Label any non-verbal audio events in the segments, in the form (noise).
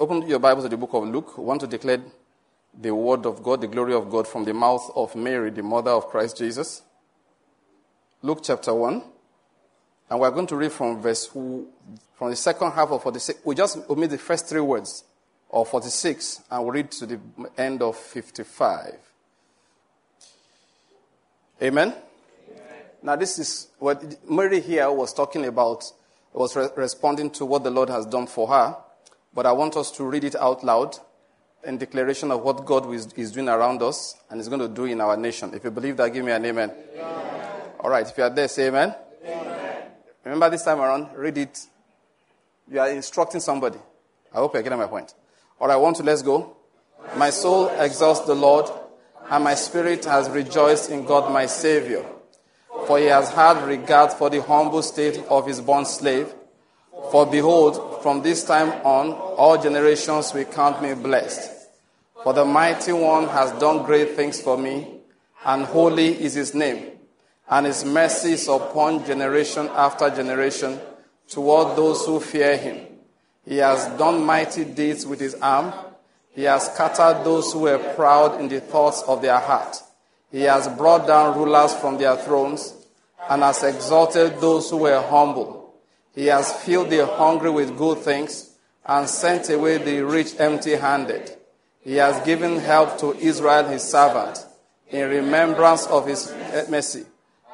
Open your Bibles to the book of Luke. We want to declare the word of God, the glory of God from the mouth of Mary, the mother of Christ Jesus. Luke chapter 1. And we're going to read from verse from the second half of 46. We just omit the first three words of 46 and we'll read to the end of 55. Amen? Amen. Now, this is what Mary here was talking about, was re- responding to what the Lord has done for her. But I want us to read it out loud in declaration of what God is, is doing around us and is going to do in our nation. If you believe that, give me an amen. amen. All right, if you are there, say amen. amen. Remember this time around, read it. You are instructing somebody. I hope you're getting my point. All right, one, two, let's go. My soul exalts the Lord, and my spirit has rejoiced in God my Savior. For he has had regard for the humble state of his bondslave. For behold, from this time on, all generations will count me blessed. For the mighty one has done great things for me, and holy is his name and his mercy is upon generation after generation toward those who fear him. He has done mighty deeds with his arm. He has scattered those who were proud in the thoughts of their heart. He has brought down rulers from their thrones and has exalted those who were humble. He has filled the hungry with good things and sent away the rich empty handed. He has given help to Israel his servant in remembrance of his mercy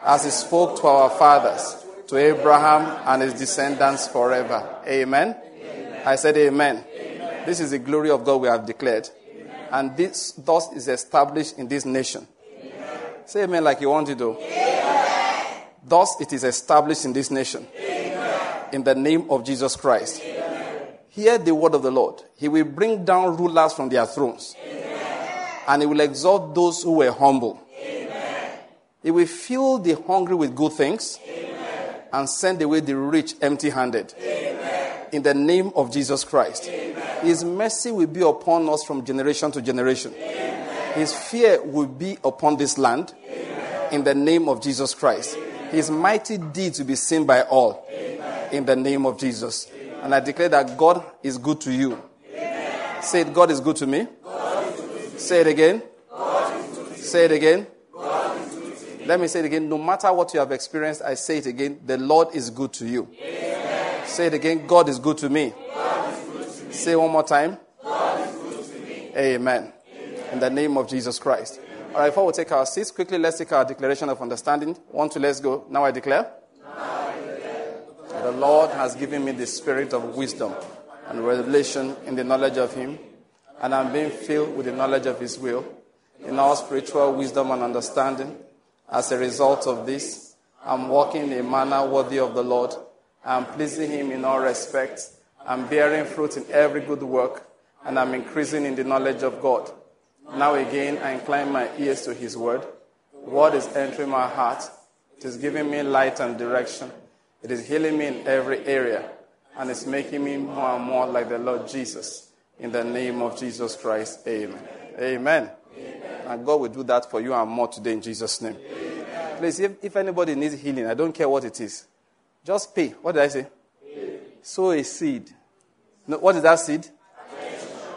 as he spoke to our fathers, to Abraham and his descendants forever. Amen. amen. I said, Amen. amen. This is the glory of God we have declared. Amen. And this thus is established in this nation. Say amen like you want to do. Thus it is established in this nation. In the name of Jesus Christ. Hear the word of the Lord. He will bring down rulers from their thrones. And he will exalt those who were humble. He will fill the hungry with good things Amen. and send away the rich empty handed. In the name of Jesus Christ. Amen. His mercy will be upon us from generation to generation. Amen. His fear will be upon this land. In the name of Jesus Christ. His mighty deeds will be seen by all. In the name of Jesus. And I declare that God is good to you. Say it, God is good to me. To. Say it again. Say it again. Let me say it again. No matter what you have experienced, I say it again. The Lord is good to you. Amen. Say it again. God is good to me. Good to me. Say one more time. Amen. Amen. In the name of Jesus Christ. All right, before we take our seats, quickly let's take our declaration of understanding. One, two, let's go. Now I declare. Now I declare. The Lord has given me the spirit of wisdom and revelation in the knowledge of Him, and I'm being filled with the knowledge of His will, in all spiritual wisdom and understanding as a result of this, I'm walking in a manner worthy of the Lord. I'm pleasing Him in all respects. I'm bearing fruit in every good work, and I'm increasing in the knowledge of God. Now again, I incline my ears to His word. Word is entering my heart. It is giving me light and direction. It is healing me in every area, and it's making me more and more like the Lord Jesus. In the name of Jesus Christ, amen. Amen. And God will do that for you and more today in Jesus' name. Please, if, if anybody needs healing, I don't care what it is, just pay. What did I say? Pay. Sow a seed. No, what is that seed?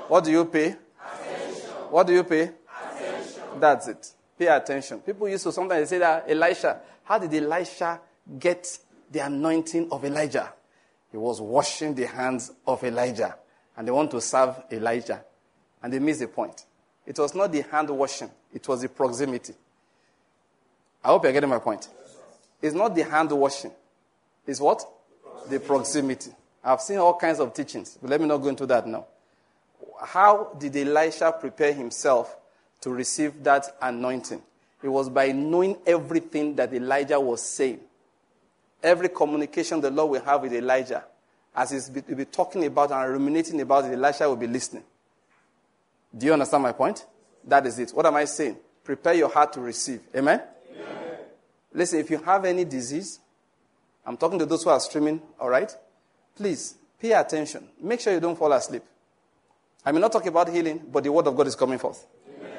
What do you pay? What do you pay? Attention. That's it. Pay attention. People used to sometimes say that Elisha, how did Elisha get the anointing of Elijah? He was washing the hands of Elijah. And they want to serve Elijah. And they miss the point. It was not the hand washing, it was the proximity. I hope you're getting my point. It's not the hand washing. It's what? The proximity. I've seen all kinds of teachings, but let me not go into that now. How did Elisha prepare himself to receive that anointing? It was by knowing everything that Elijah was saying. Every communication the Lord will have with Elijah, as he's be, be talking about and ruminating about it, Elisha will be listening. Do you understand my point? That is it. What am I saying? Prepare your heart to receive. Amen? Amen? Listen, if you have any disease, I'm talking to those who are streaming, all right? Please pay attention. Make sure you don't fall asleep. I may not talk about healing, but the word of God is coming forth. Amen.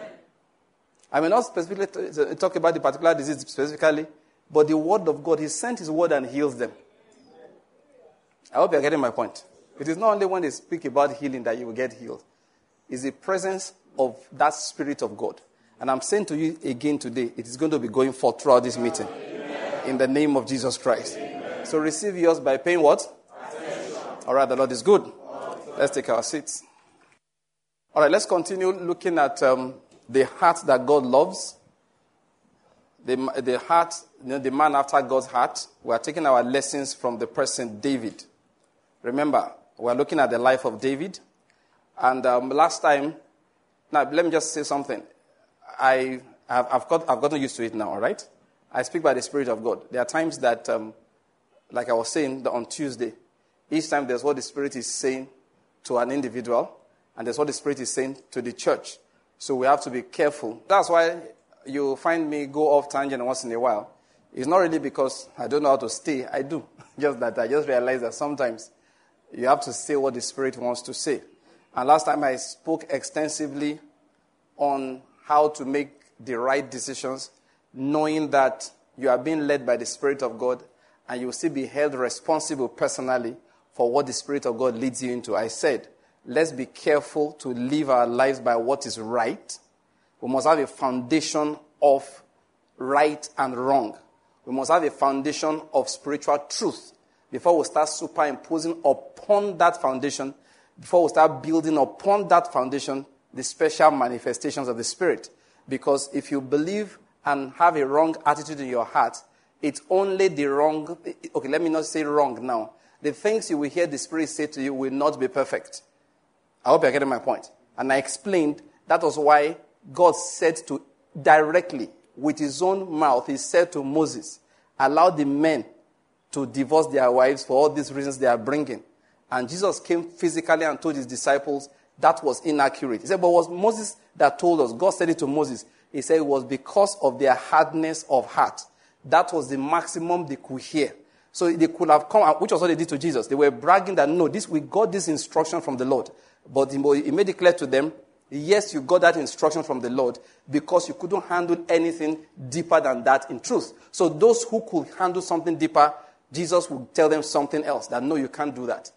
I may not specifically talk about the particular disease specifically, but the word of God, He sent His word and heals them. I hope you're getting my point. It is not only when they speak about healing that you will get healed, it's the presence of that Spirit of God. And I'm saying to you again today, it is going to be going forth throughout this meeting. Amen. In the name of Jesus Christ. Amen. So receive yours by paying what? Attention. All right, the Lord is good. Let's take our seats. All right, let's continue looking at um, the heart that God loves. The, the heart, you know, the man after God's heart. We are taking our lessons from the person David. Remember, we are looking at the life of David. And um, last time, now let me just say something. I, have, I've, got, I've gotten used to it now, all right? I speak by the Spirit of God. There are times that, um, like I was saying on Tuesday, each time there's what the Spirit is saying to an individual, and that's what the Spirit is saying to the church. So we have to be careful. That's why you find me go off tangent once in a while. It's not really because I don't know how to stay. I do. (laughs) just that I just realize that sometimes you have to say what the Spirit wants to say. And last time I spoke extensively on how to make the right decisions, knowing that you are being led by the Spirit of God and you will still be held responsible personally for what the Spirit of God leads you into. I said, let's be careful to live our lives by what is right. We must have a foundation of right and wrong. We must have a foundation of spiritual truth before we start superimposing upon that foundation, before we start building upon that foundation the special manifestations of the Spirit. Because if you believe and have a wrong attitude in your heart, it's only the wrong. Okay, let me not say wrong now. The things you will hear the Spirit say to you will not be perfect. I hope you're getting my point. And I explained that was why God said to directly, with his own mouth, he said to Moses, Allow the men to divorce their wives for all these reasons they are bringing. And Jesus came physically and told his disciples that was inaccurate. He said, But was Moses that told us? God said it to Moses. He said it was because of their hardness of heart. That was the maximum they could hear. So they could have come, which was what they did to Jesus. They were bragging that, no, this, we got this instruction from the Lord. But he made it clear to them, yes, you got that instruction from the Lord because you couldn't handle anything deeper than that in truth. So those who could handle something deeper, Jesus would tell them something else that, no, you can't do that.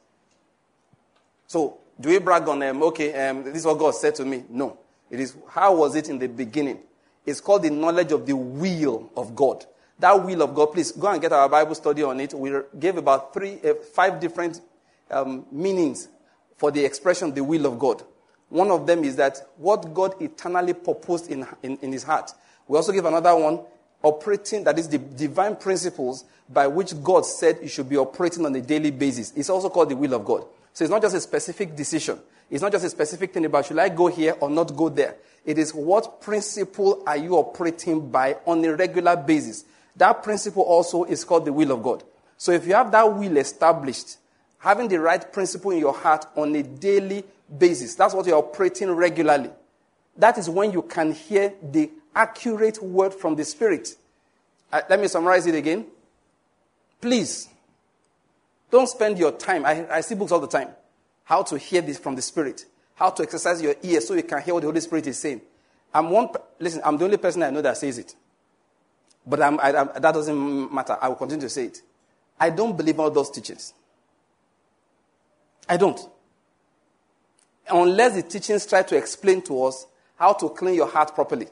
So do we brag on them? Okay, um, this is what God said to me. No. It is, how was it in the beginning? It's called the knowledge of the will of God. That will of God, please go and get our Bible study on it. We gave about three, uh, five different um, meanings for the expression the will of God. One of them is that what God eternally proposed in, in, in his heart. We also give another one, operating, that is the divine principles by which God said you should be operating on a daily basis. It's also called the will of God. So it's not just a specific decision. It's not just a specific thing about should I go here or not go there. It is what principle are you operating by on a regular basis. That principle also is called the will of God. So if you have that will established, having the right principle in your heart on a daily basis, that's what you're operating regularly. That is when you can hear the accurate word from the Spirit. Uh, let me summarize it again. Please don't spend your time. I, I see books all the time. How to hear this from the Spirit. How to exercise your ears so you can hear what the Holy Spirit is saying. I'm one, listen, I'm the only person I know that says it. But I, that doesn't matter. I will continue to say it. I don't believe all those teachings. I don't. Unless the teachings try to explain to us how to clean your heart properly.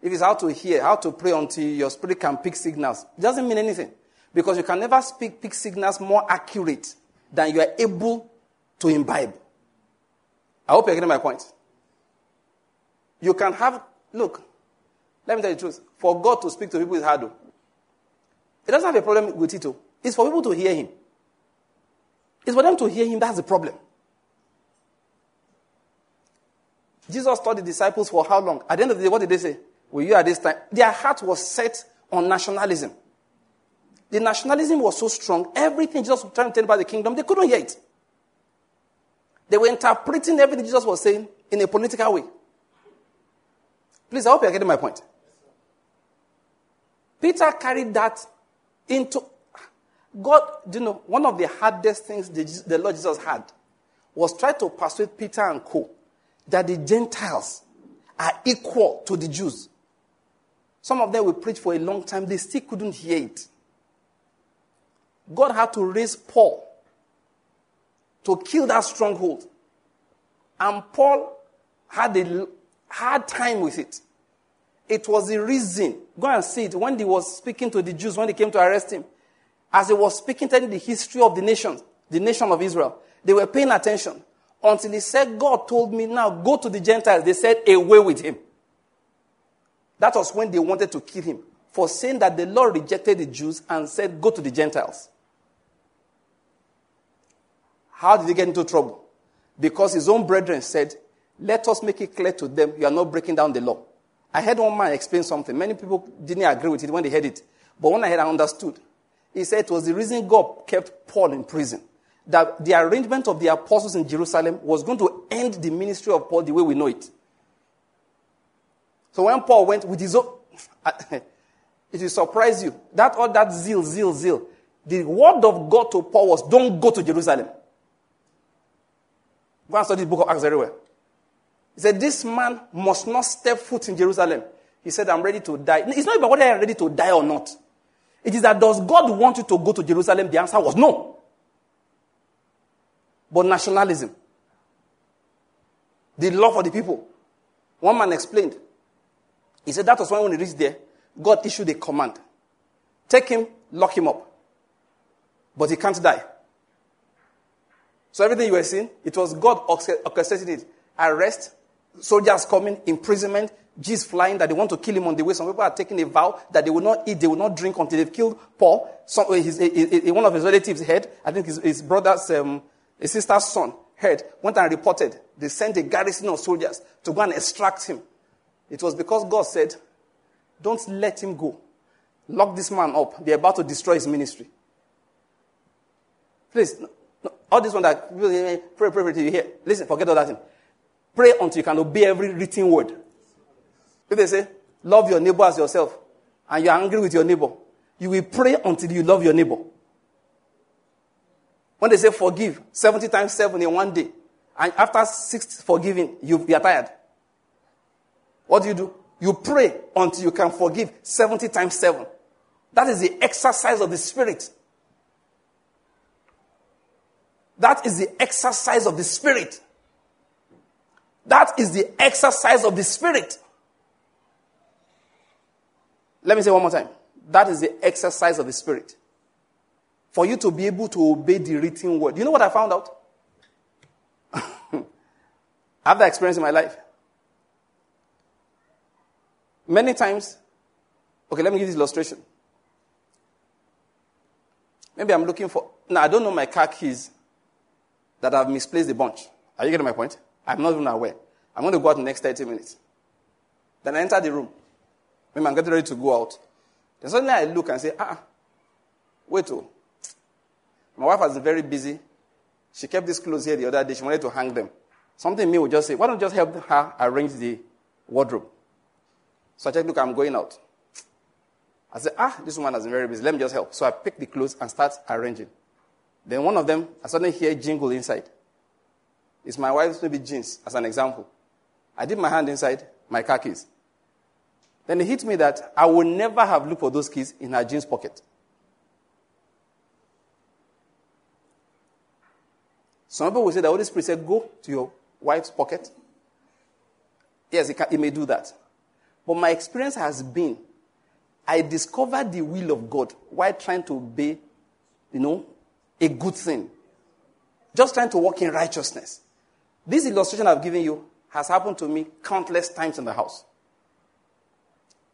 If it's how to hear, how to pray until your spirit can pick signals, it doesn't mean anything. Because you can never speak, pick signals more accurate than you are able to imbibe. I hope you're getting my point. You can have, look, let me tell you the truth. For God to speak to people is hard. Though. He doesn't have a problem with it. It's for people to hear him. It's for them to hear him. That's the problem. Jesus taught the disciples for how long? At the end of the day, what did they say? Will you at this time? Their heart was set on nationalism. The nationalism was so strong, everything Jesus was trying to tell about the kingdom, they couldn't hear it. They were interpreting everything Jesus was saying in a political way. Please, I hope you're getting my point. Peter carried that into God. You know, one of the hardest things the, Lord Jesus had was try to persuade Peter and co that the Gentiles are equal to the Jews. Some of them will preach for a long time, they still couldn't hear it. God had to raise Paul to kill that stronghold. And Paul had a hard time with it. It was the reason. Go and see it. When he was speaking to the Jews, when they came to arrest him, as he was speaking, telling the history of the nation, the nation of Israel, they were paying attention until he said, God told me now, go to the Gentiles. They said, away with him. That was when they wanted to kill him for saying that the Lord rejected the Jews and said, go to the Gentiles. How did he get into trouble? Because his own brethren said, let us make it clear to them you are not breaking down the law. I heard one man explain something. Many people didn't agree with it when they heard it. But when I heard, I understood. He said it was the reason God kept Paul in prison. That the arrangement of the apostles in Jerusalem was going to end the ministry of Paul the way we know it. So when Paul went with his own, (laughs) it will surprise you. That all that zeal, zeal, zeal. The word of God to Paul was, don't go to Jerusalem. Go and study the book of Acts very well. He said, This man must not step foot in Jerusalem. He said, I'm ready to die. It's not about whether I'm ready to die or not. It is that does God want you to go to Jerusalem? The answer was no. But nationalism, the love for the people. One man explained. He said that was when, when he reached there, God issued a command. Take him, lock him up. But he can't die. So everything you were seeing, it was God orchestrating it. Arrest, soldiers coming, imprisonment, G's flying that they want to kill him on the way. Some people are taking a vow that they will not eat, they will not drink until they've killed Paul. Some, eh, his, his, his, one of his relatives' head, I think his, his brother's, um, his sister's son, head, went and reported. They sent a garrison of soldiers to go and extract him. It was because God said, Don't let him go. Lock this man up. They're about to destroy his ministry. Please, all this one that pray, pray, pray till you hear. Listen, forget all that thing. Pray until you can obey every written word. They say, love your neighbor as yourself, and you're angry with your neighbor, you will pray until you love your neighbor. When they say forgive 70 times 7 in one day, and after six forgiving, you, you are tired. What do you do? You pray until you can forgive 70 times 7. That is the exercise of the Spirit. That is the exercise of the Spirit. That is the exercise of the Spirit. Let me say one more time. That is the exercise of the Spirit. For you to be able to obey the written word. You know what I found out? I have that experience in my life. Many times, okay, let me give this illustration. Maybe I'm looking for, now I don't know my car keys that I've misplaced a bunch. Are you getting my point? I'm not even aware. I'm going to go out in the next 30 minutes. Then I enter the room. Maybe I'm getting ready to go out. Then suddenly I look and say, ah, wait, oh. My wife has been very busy. She kept these clothes here the other day. She wanted to hang them. Something me would just say, why don't you just help her arrange the wardrobe? So I said, look, I'm going out. I said, ah, this woman has been very busy. Let me just help. So I pick the clothes and start arranging. Then one of them, I suddenly hear jingle inside. It's my wife's maybe jeans, as an example. I did my hand inside, my car keys. Then it hit me that I would never have looked for those keys in her jeans pocket. Some people will say the Holy Spirit said, Go to your wife's pocket. Yes, he, can, he may do that. But my experience has been I discovered the will of God while trying to obey, you know, a good thing. Just trying to walk in righteousness. This illustration I've given you has happened to me countless times in the house.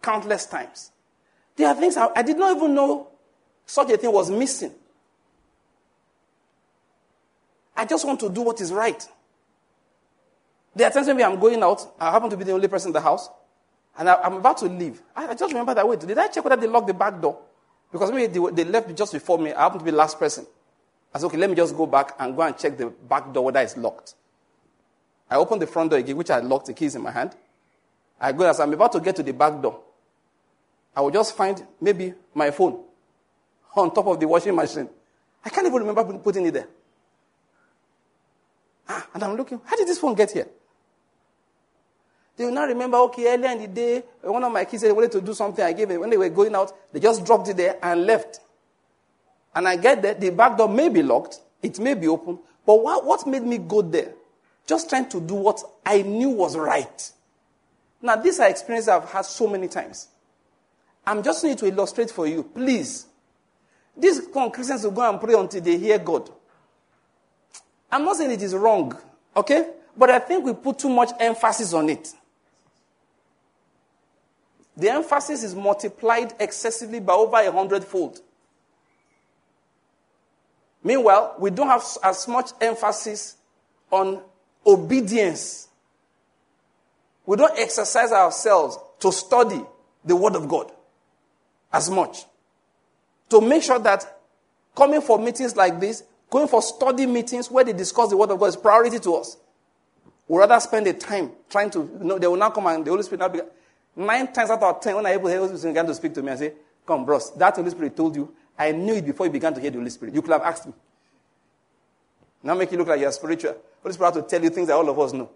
Countless times. There are things I, I did not even know such a thing was missing. I just want to do what is right. There are times when I'm going out, I happen to be the only person in the house, and I, am about to leave. I, I, just remember that, wait, did I check whether they locked the back door? Because maybe they, they left just before me. I happen to be the last person. I said, okay, let me just go back and go and check the back door whether it's locked. I open the front door again, which I locked the keys in my hand. I go as I'm about to get to the back door. I will just find maybe my phone on top of the washing machine. I can't even remember putting it there. Ah, and I'm looking, how did this phone get here? They will not remember, okay, earlier in the day, one of my kids said they wanted to do something. I gave it. When they were going out, they just dropped it there and left. And I get there, the back door may be locked, it may be open, but what, what made me go there? Just trying to do what I knew was right. Now, these are experiences I've had so many times. I'm just need to illustrate for you. Please. These Christians will go and pray until they hear God. I'm not saying it is wrong, okay? But I think we put too much emphasis on it. The emphasis is multiplied excessively by over a hundredfold. Meanwhile, we don't have as much emphasis on obedience. We don't exercise ourselves to study the Word of God as much. To make sure that coming for meetings like this, going for study meetings where they discuss the Word of God is priority to us. We rather spend the time trying to, you know, they will now come and the Holy Spirit now be, nine times out of ten, when I able, the Holy Spirit began to speak to me and say, Come, bros, that Holy Spirit told you, I knew it before you began to hear the Holy Spirit. You could have asked me. Now make you look like you're spiritual. Holy Spirit have to tell you things that all of us know.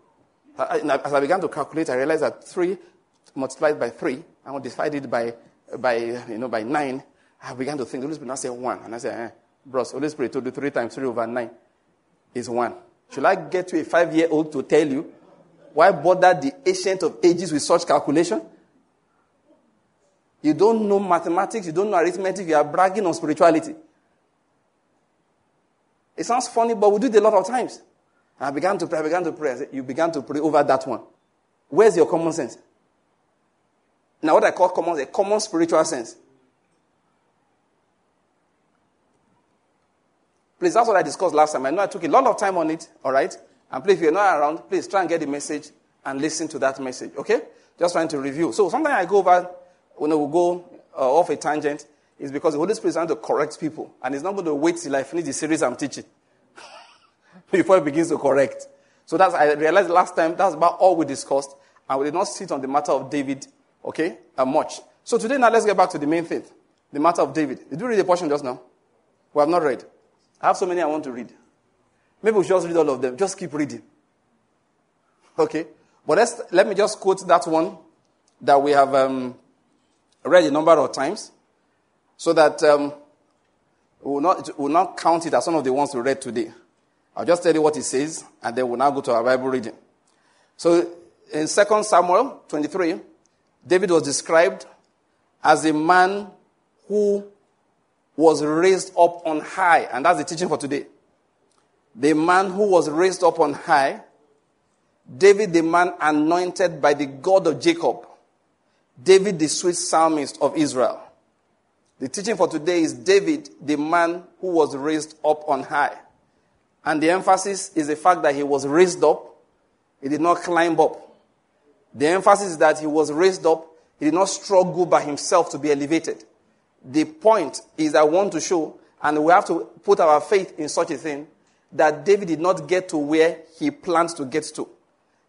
As I began to calculate, I realized that three multiplied by three, and divided by, by, you know, by nine, I began to think, the Holy Spirit now say one. And I said, eh, bros, Holy Spirit told you three times three over nine is one. Should I get to a five year old to tell you why bother the ancient of ages with such calculation? You don't know mathematics, you don't know arithmetic, you are bragging on spirituality. It sounds funny, but we do it a lot of times. I began to pray, I began to pray. Said, You began to pray over that one. Where's your common sense? Now, what I call common, a common spiritual sense. Please, that's what I discussed last time. I know I took a lot of time on it, all right? And please, if you're not around, please try and get the message and listen to that message, okay? Just trying to review. So sometimes I go over, when we go uh, off a tangent, is because the Holy Spirit is trying to correct people. And He's not going to wait till I finish the series I'm teaching (laughs) before He begins to correct. So that's, I realized last time, that's about all we discussed. And we did not sit on the matter of David, okay, uh, much. So today, now let's get back to the main thing the matter of David. Did you read the portion just now? We have not read. I have so many I want to read. Maybe we just read all of them. Just keep reading. Okay? But let's, let me just quote that one that we have um, read a number of times so that um, we will not, will not count it as one of the ones we read today. I'll just tell you what it says, and then we'll now go to our Bible reading. So in 2 Samuel 23, David was described as a man who was raised up on high, and that's the teaching for today. The man who was raised up on high, David, the man anointed by the God of Jacob, David, the sweet psalmist of Israel. The teaching for today is David, the man who was raised up on high. And the emphasis is the fact that he was raised up, he did not climb up. The emphasis is that he was raised up, he did not struggle by himself to be elevated. The point is, I want to show, and we have to put our faith in such a thing, that David did not get to where he planned to get to.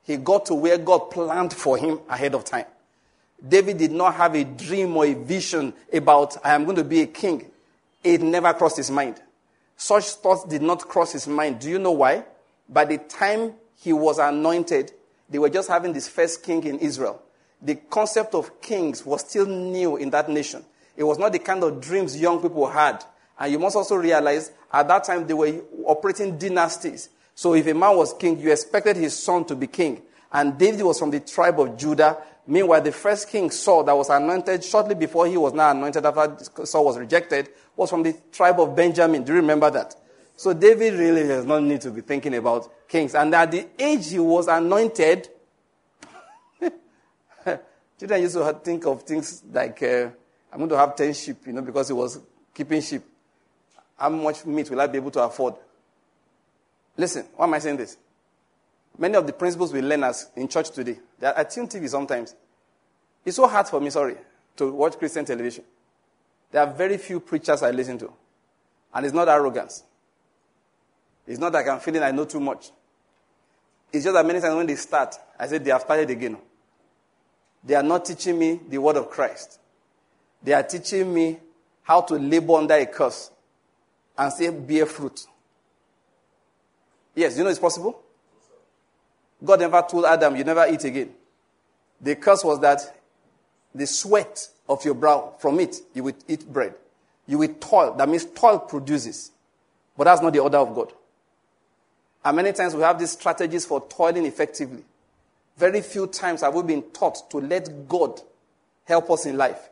He got to where God planned for him ahead of time. David did not have a dream or a vision about, I am going to be a king. It never crossed his mind. Such thoughts did not cross his mind. Do you know why? By the time he was anointed, they were just having this first king in Israel. The concept of kings was still new in that nation. It was not the kind of dreams young people had. And you must also realize at that time they were operating dynasties. So if a man was king, you expected his son to be king. And David was from the tribe of Judah. Meanwhile, the first king, Saul, that was anointed shortly before he was now anointed after Saul was rejected, was from the tribe of Benjamin. Do you remember that? So David really does not need to be thinking about kings. And at the age he was anointed, (laughs) children used to think of things like, uh, I'm going to have 10 sheep, you know, because he was keeping sheep. How much meat will I be able to afford? Listen, why am I saying this? Many of the principles we learn as in church today, they I tune TV sometimes. It's so hard for me, sorry, to watch Christian television. There are very few preachers I listen to. And it's not arrogance. It's not like I'm feeling I know too much. It's just that many times when they start, I say they have started again. They are not teaching me the word of Christ. They are teaching me how to labor under a curse and say bear fruit. Yes, you know it's possible? God never told Adam, you never eat again. The curse was that the sweat of your brow, from it, you will eat bread. You will toil. That means toil produces. But that's not the order of God. And many times we have these strategies for toiling effectively. Very few times have we been taught to let God help us in life.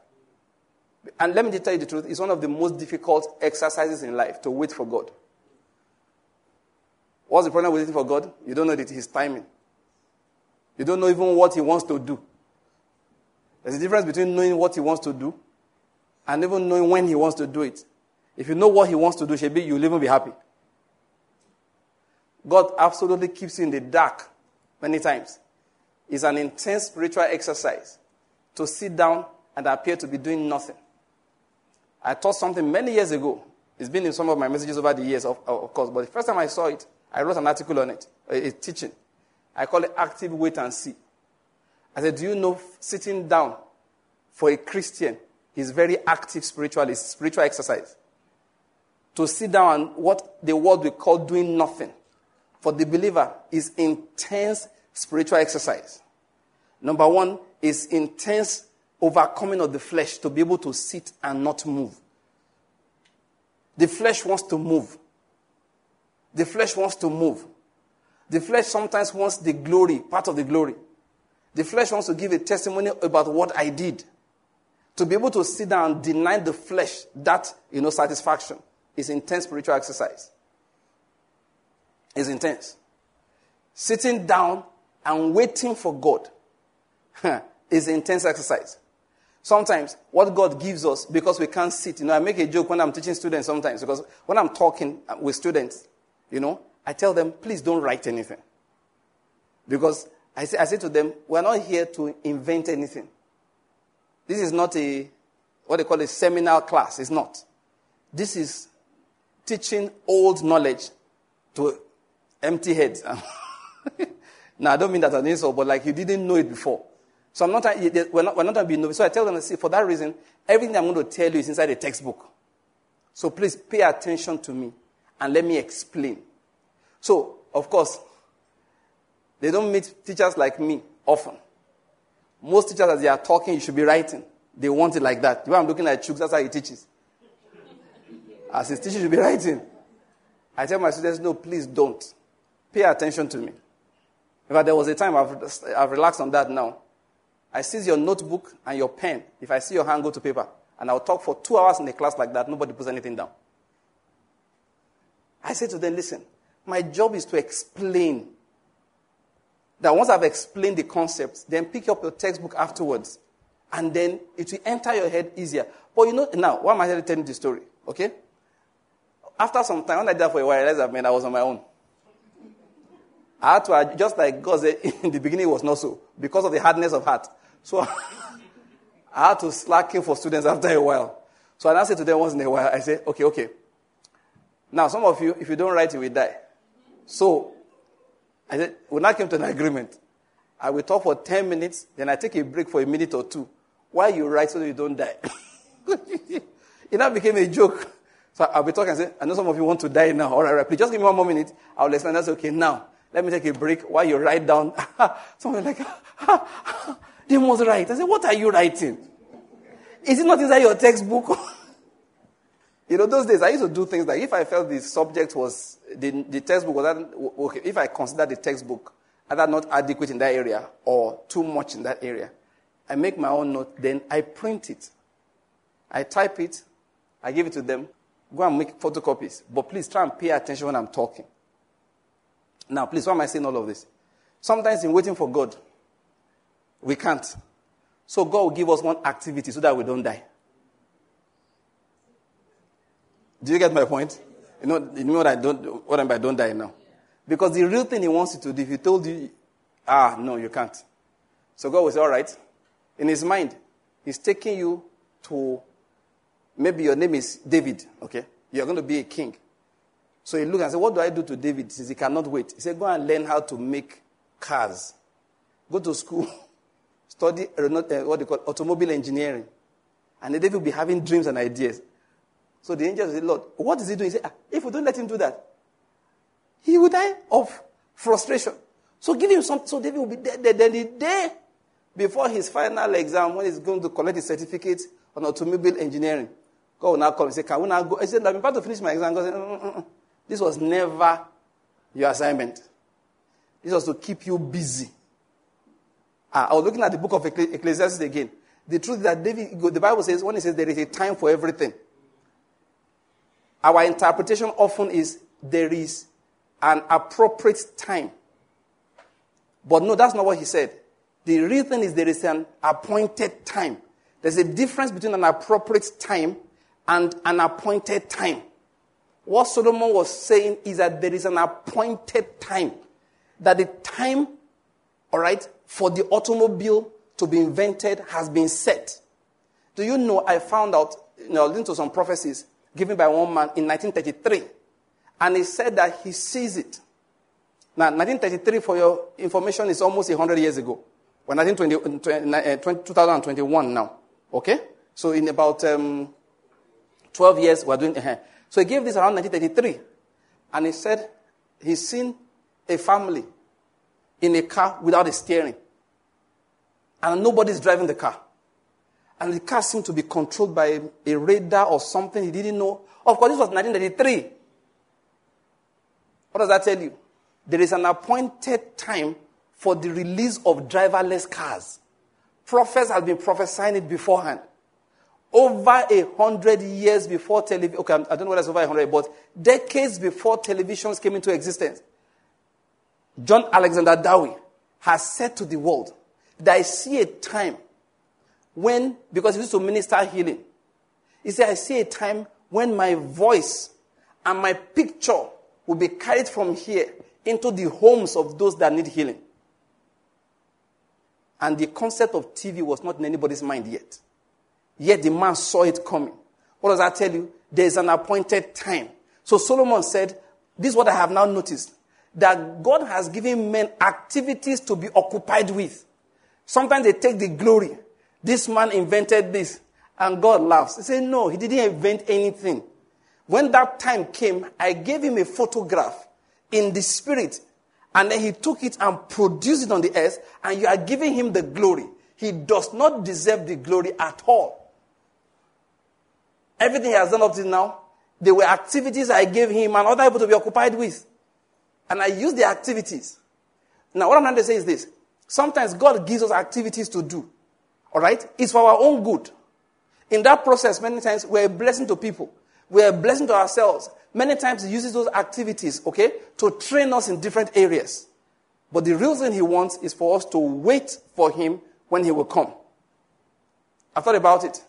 And let me tell you the truth, it's one of the most difficult exercises in life to wait for God. What's the problem with waiting for God? You don't know that His timing. You don't know even what He wants to do. There's a difference between knowing what He wants to do and even knowing when He wants to do it. If you know what He wants to do, Shebi, you'll even be happy. God absolutely keeps you in the dark many times. It's an intense spiritual exercise to sit down and appear to be doing nothing. I taught something many years ago. It's been in some of my messages over the years, of, of course, but the first time I saw it, I wrote an article on it, a, a teaching. I call it active wait and see. I said, Do you know sitting down for a Christian is very active spiritual, it's spiritual exercise. To sit down and what the world we call doing nothing for the believer is intense spiritual exercise. Number one is intense overcoming of the flesh to be able to sit and not move. The flesh wants to move. The flesh wants to move. The flesh sometimes wants the glory, part of the glory. The flesh wants to give a testimony about what I did. To be able to sit down and deny the flesh that, you know, satisfaction is intense spiritual exercise. Is intense. Sitting down and waiting for God (laughs) is intense exercise. Sometimes what God gives us because we can't sit, you know, I make a joke when I'm teaching students sometimes because when I'm talking with students, you know, I tell them, please don't write anything. Because I say, I say to them, we're not here to invent anything. This is not a, what they call a seminar class. It's not. This is teaching old knowledge to empty heads. (laughs) now, I don't mean that as an insult, but like you didn't know it before. So I'm not, we're not, we're not going to be novice. So I tell them, see, for that reason, everything I'm going to tell you is inside a textbook. So please pay attention to me and let me explain. So, of course, they don't meet teachers like me often. Most teachers, as they are talking, you should be writing. They want it like that. You know, I'm looking at Chooks, that's how he teaches. As his teacher should be writing. I tell my students, no, please don't. Pay attention to me. In fact, there was a time I've, I've relaxed on that now. I seize your notebook and your pen. If I see your hand, go to paper. And I'll talk for two hours in a class like that. Nobody puts anything down. I say to them, listen, my job is to explain. That once I've explained the concepts, then pick up your textbook afterwards. And then it will enter your head easier. But you know, now, why am I telling the story? Okay? After some time, when I did that for a while, I realized that, man, I was on my own. I had to, just like God said, (laughs) in the beginning, it was not so, because of the hardness of heart. So (laughs) I had to slack in for students after a while. So I now say to them once in a while, I say, okay, okay. Now, some of you, if you don't write, you will die. So I said, we now came to an agreement. I will talk for 10 minutes, then I take a break for a minute or two while you write so that you don't die. (laughs) it now became a joke. So I'll be talking and say, I know some of you want to die now. All right, right. Please just give me one more minute. I'll explain. That's okay. Now, let me take a break while you write down. (laughs) Someone like, (laughs) they must write. I said, what are you writing? Is it not inside your textbook? (laughs) you know, those days I used to do things like if I felt the subject was, the, the textbook was, okay, if I consider the textbook either not adequate in that area or too much in that area, I make my own note, then I print it. I type it, I give it to them, go and make photocopies. But please try and pay attention when I'm talking. Now, please, why am I saying all of this? Sometimes in waiting for God, we can't. So God will give us one activity so that we don't die. Do you get my point? You know, you know what I don't what I mean by don't die now? Because the real thing he wants you to do, if he told you, ah, no, you can't. So God say, all right. In his mind, he's taking you to maybe your name is David, okay? You're going to be a king. So he looked and said, What do I do to David? He says, He cannot wait. He said, Go and learn how to make cars. Go to school, (laughs) study uh, what they call automobile engineering. And David will be having dreams and ideas. So the angel said, Lord, what is he doing? He said, ah, If we don't let him do that, he will die of frustration. So give him something. So David will be dead. Then the day before his final exam, when he's going to collect his certificate on automobile engineering, God will now call and say, Can we now go? I said, I'm about to finish my exam. God said, mm, mm, mm. This was never your assignment. This was to keep you busy. Ah, I was looking at the book of Ecclesiastes again. The truth is that David, the Bible says, when it says there is a time for everything, our interpretation often is there is an appropriate time. But no, that's not what he said. The real thing is there is an appointed time. There's a difference between an appropriate time and an appointed time. What Solomon was saying is that there is an appointed time. That the time, all right, for the automobile to be invented has been set. Do you know, I found out, you know, listening to some prophecies given by one man in 1933. And he said that he sees it. Now, 1933, for your information, is almost 100 years ago. We're 2021 now. Okay? So in about um, 12 years, we're doing. Uh, so he gave this around 1933. And he said he's seen a family in a car without a steering. And nobody's driving the car. And the car seemed to be controlled by a radar or something he didn't know. Of course, this was 1933. What does that tell you? There is an appointed time for the release of driverless cars. Prophets have been prophesying it beforehand. Over a hundred years before television, okay, I don't know whether it's over a hundred, but decades before televisions came into existence, John Alexander Dowie has said to the world that I see a time when, because he used to minister healing, he said, I see a time when my voice and my picture will be carried from here into the homes of those that need healing. And the concept of TV was not in anybody's mind yet. Yet the man saw it coming. What does that tell you? There's an appointed time. So Solomon said, This is what I have now noticed that God has given men activities to be occupied with. Sometimes they take the glory. This man invented this. And God laughs. He said, No, he didn't invent anything. When that time came, I gave him a photograph in the spirit. And then he took it and produced it on the earth. And you are giving him the glory. He does not deserve the glory at all. Everything he has done up to now, there were activities I gave him and other people to be occupied with. And I used the activities. Now, what I'm trying to say is this. Sometimes God gives us activities to do. All right? It's for our own good. In that process, many times we're a blessing to people. We're a blessing to ourselves. Many times he uses those activities, okay, to train us in different areas. But the real thing he wants is for us to wait for him when he will come. I thought about it.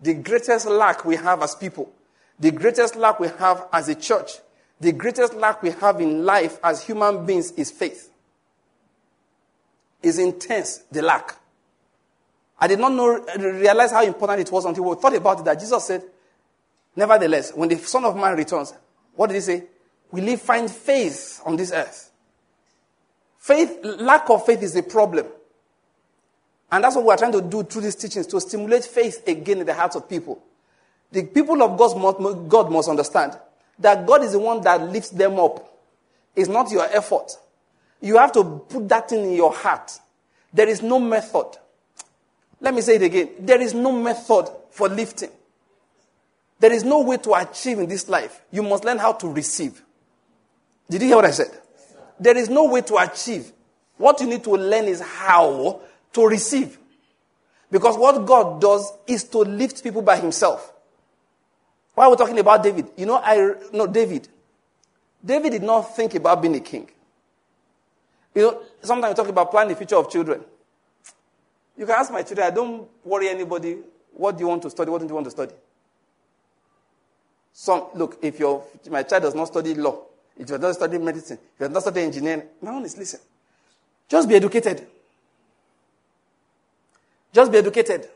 The greatest lack we have as people, the greatest lack we have as a church, the greatest lack we have in life as human beings is faith. Is intense, the lack. I did not know, realize how important it was until we thought about it that Jesus said, Nevertheless, when the Son of Man returns, what did he say? We will he find faith on this earth? Faith, lack of faith is a problem. And that's what we're trying to do through these teachings to stimulate faith again in the hearts of people. The people of must, God must understand that God is the one that lifts them up. It's not your effort. You have to put that thing in your heart. There is no method. Let me say it again. There is no method for lifting. There is no way to achieve in this life. You must learn how to receive. Did you hear what I said? There is no way to achieve. What you need to learn is how to receive. Because what God does is to lift people by himself. Why are we talking about David? You know, I know David. David did not think about being a king. You know, sometimes we talk about planning the future of children. You can ask my children, I don't worry anybody, what do you want to study? What do you want to study? Some, look, if your, my child does not study law, if you're not studying medicine, if you're not studying engineering, my own is listen. Just be educated. Just be educated.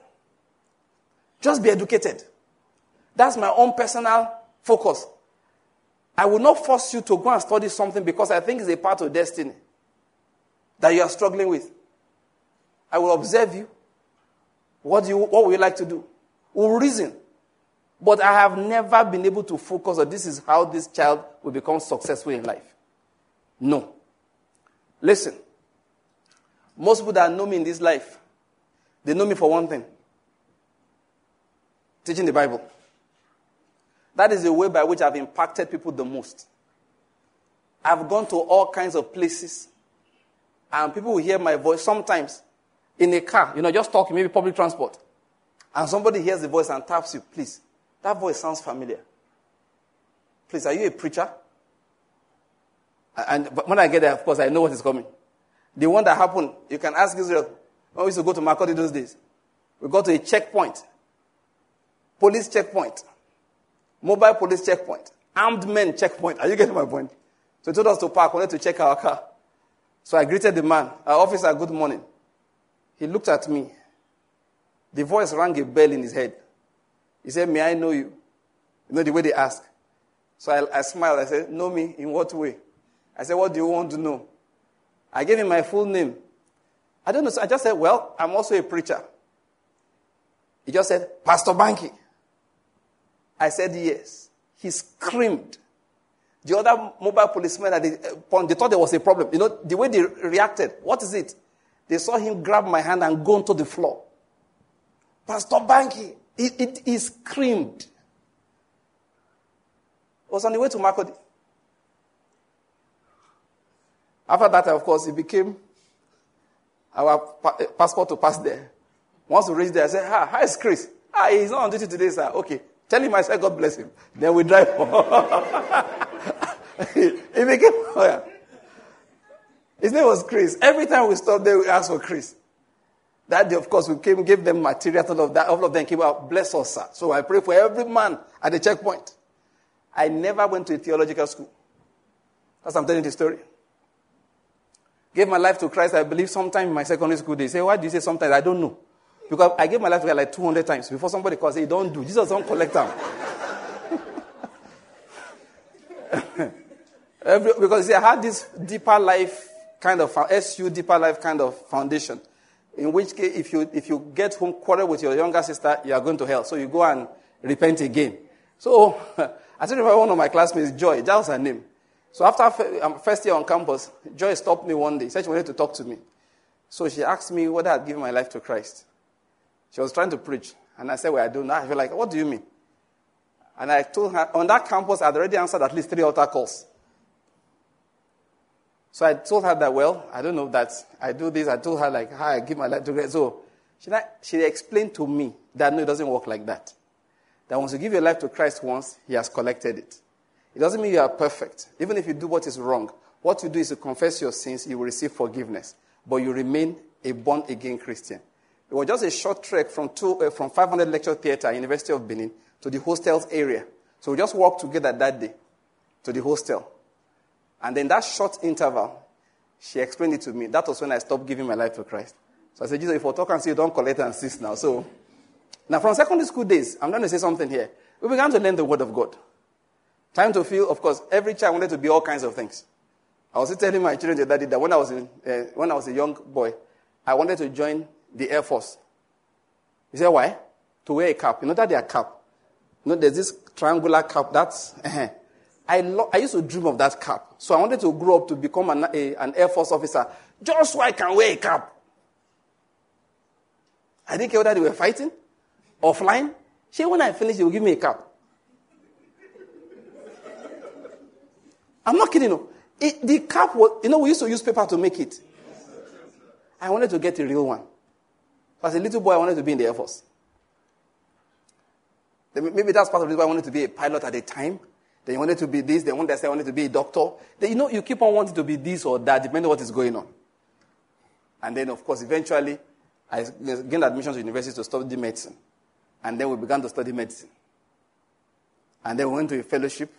Just be educated. That's my own personal focus. I will not force you to go and study something because I think it's a part of destiny that you are struggling with. I will observe you. What, do you, what would you like to do? We'll reason. But I have never been able to focus on this is how this child will become successful in life. No. Listen. Most people that know me in this life, they know me for one thing teaching the Bible. That is the way by which I've impacted people the most. I've gone to all kinds of places. And people will hear my voice sometimes in a car, you know, just talking, maybe public transport. And somebody hears the voice and taps you, please. That voice sounds familiar. Please, are you a preacher? And when I get there, of course, I know what is coming. The one that happened, you can ask Israel. When we used to go to Makurdi those days, we got to a checkpoint, police checkpoint, mobile police checkpoint, armed men checkpoint. Are you getting my point? So he told us to park, wanted to check our car. So I greeted the man, our officer, good morning. He looked at me. The voice rang a bell in his head. He said, May I know you? You know the way they ask. So I, I smiled. I said, Know me? In what way? I said, What do you want to know? I gave him my full name. I don't know. So I just said, Well, I'm also a preacher. He just said, Pastor Banky. I said, Yes. He screamed. The other mobile policemen at the uh, point, they thought there was a problem. You know, the way they reacted, what is it? They saw him grab my hand and go onto the floor. Pastor Banky, he, he, he screamed. was on the way to Makurdi. After that, of course, he became our eh, passport to pass there. Once we reach there, I say, Hi, hi, it's Chris. Ah, he's not on duty today, sir. Okay. Tell him I said, God bless him. Then we drive. (laughs) he became lawyer. His name was Chris. Every time we stopped there, we asked for Chris. That day, of course, we came, gave them material, all of that. All of them came out, bless us, sir. So I pray for every man at the checkpoint. I never went to a theological school. That's I'm telling the story. Gave my life to Christ, I believe, sometime in my secondary school days. Say, why do you say sometimes? I don't know. Because I gave my life to God like 200 times before somebody calls, say, don't do. Jesus don't collect them. (laughs) Every, because see, I had this deeper life kind of, SU deeper life kind of foundation. In which case, if you, if you get home quarrel with your younger sister, you are going to hell. So you go and repent again. So, (laughs) I still remember one of my classmates, Joy, that was her name. So after um, first year on campus, Joy stopped me one day. Said she wanted to talk to me. So she asked me whether I'd given my life to Christ. She was trying to preach. And I said, well, I don't know. I feel like, what do you mean? And I told her, on that campus, I'd already answered at least three altar calls. So I told her that, well, I don't know that I do this. I told her, like, how I give my life to Christ. So she, she explained to me that, no, it doesn't work like that. That once you give your life to Christ once, He has collected it. It doesn't mean you are perfect. Even if you do what is wrong, what you do is to confess your sins, you will receive forgiveness. But you remain a born again Christian. It was just a short trek from, two, uh, from 500 Lecture Theatre, University of Benin, to the hostel's area. So we just walked together that day to the hostel. And then that short interval, she explained it to me. That was when I stopped giving my life to Christ. So I said, Jesus, if I talk and see you don't collect and cease now. So now from secondary school days, I'm going to say something here. We began to learn the word of God. Time to feel, of course, every child wanted to be all kinds of things. I was telling my children the other day that when I was, in, uh, when I was a young boy, I wanted to join the Air Force. You say why? To wear a cap. You know that they are cap. You know, there's this triangular cap. That's. Uh-huh. I, lo- I used to dream of that cap. So I wanted to grow up to become an, a, an Air Force officer just so I can wear a cap. I didn't care whether they were fighting or flying. She, when I finish, they will give me a cap. I'm not kidding you. It, the cap was, you know, we used to use paper to make it. I wanted to get a real one. As a little boy, I wanted to be in the Air Force. Maybe that's part of the reason I wanted to be a pilot at the time. They wanted to be this, They one day I I wanted to be a doctor. Then you know, you keep on wanting to be this or that, depending on what is going on. And then, of course, eventually, I gained admission to university to study medicine. And then we began to study medicine. And then we went to a fellowship.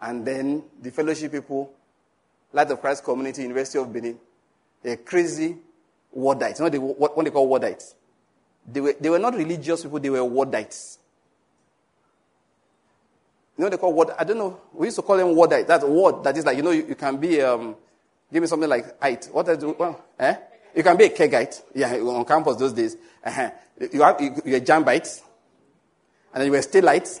And then the fellowship people, Light of Christ Community, University of Benin, a crazy wordites. You know they, what, what they call wordites? They were, they were not religious people, they were wordites. You know they call word, I don't know, we used to call them wordite. That's word that is like, you know, you, you can be, um, give me something like height. What I do, well, eh? You can be a kegite. Yeah, on campus those days. Uh-huh. You, have, you, you're. And then you were stellites.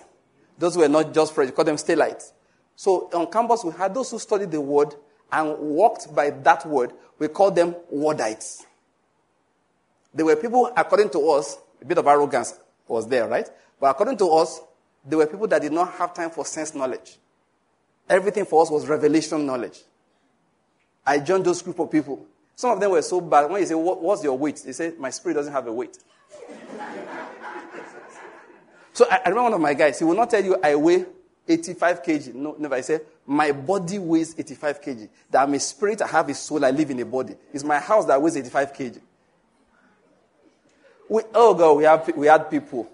Those were not just fresh, you call them stellites. So on campus, we had those who studied the word and walked by that word. We called them wordites. There were people, according to us, a bit of arrogance was there, right? But according to us, there were people that did not have time for sense knowledge. Everything for us was revelation knowledge. I joined those group of people. Some of them were so bad. When you say, what, What's your weight? They say, My spirit doesn't have a weight. (laughs) so I, I, remember one of my guys, he will not tell you, I weigh 85 kg. No, never. I say, My body weighs 85 kg. That I'm a spirit, I have a soul, I live in a body. It's my house that weighs 85 kg. We, oh God, we, have, we had people.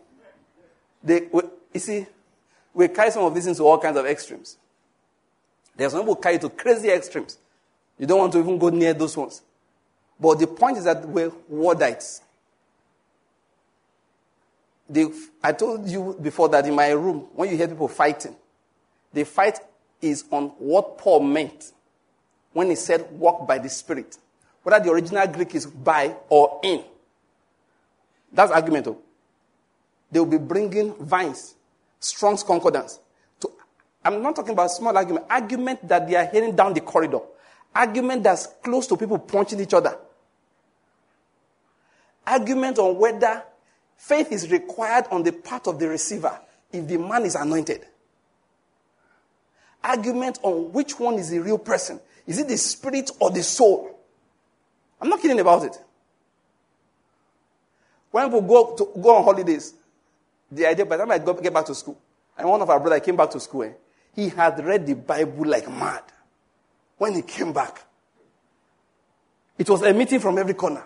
They, we, you see, we carry some of these into all kinds of extremes. There's some people carry to crazy extremes. You don't want to even go near those ones. But the point is that we're wordites. They, I told you before that in my room, when you hear people fighting, the fight is on what Paul meant when he said walk by the Spirit. Whether the original Greek is by or in. That's argument. Oh. They will be bringing Vine's, Strong's concordance. To, I'm not talking about small argument. Argument that they are hearing down the corridor. Argument that's close to people punching each other. Argument on whether faith is required on the part of the receiver if the man is anointed. Argument on which one is the real person. Is it the spirit or the soul? I'm not kidding about it. When we go, to, go on holidays, the idea by the time I get back to school, and one of our brothers came back to school, eh, he had read the Bible like mad. When he came back, it was a meeting from every corner.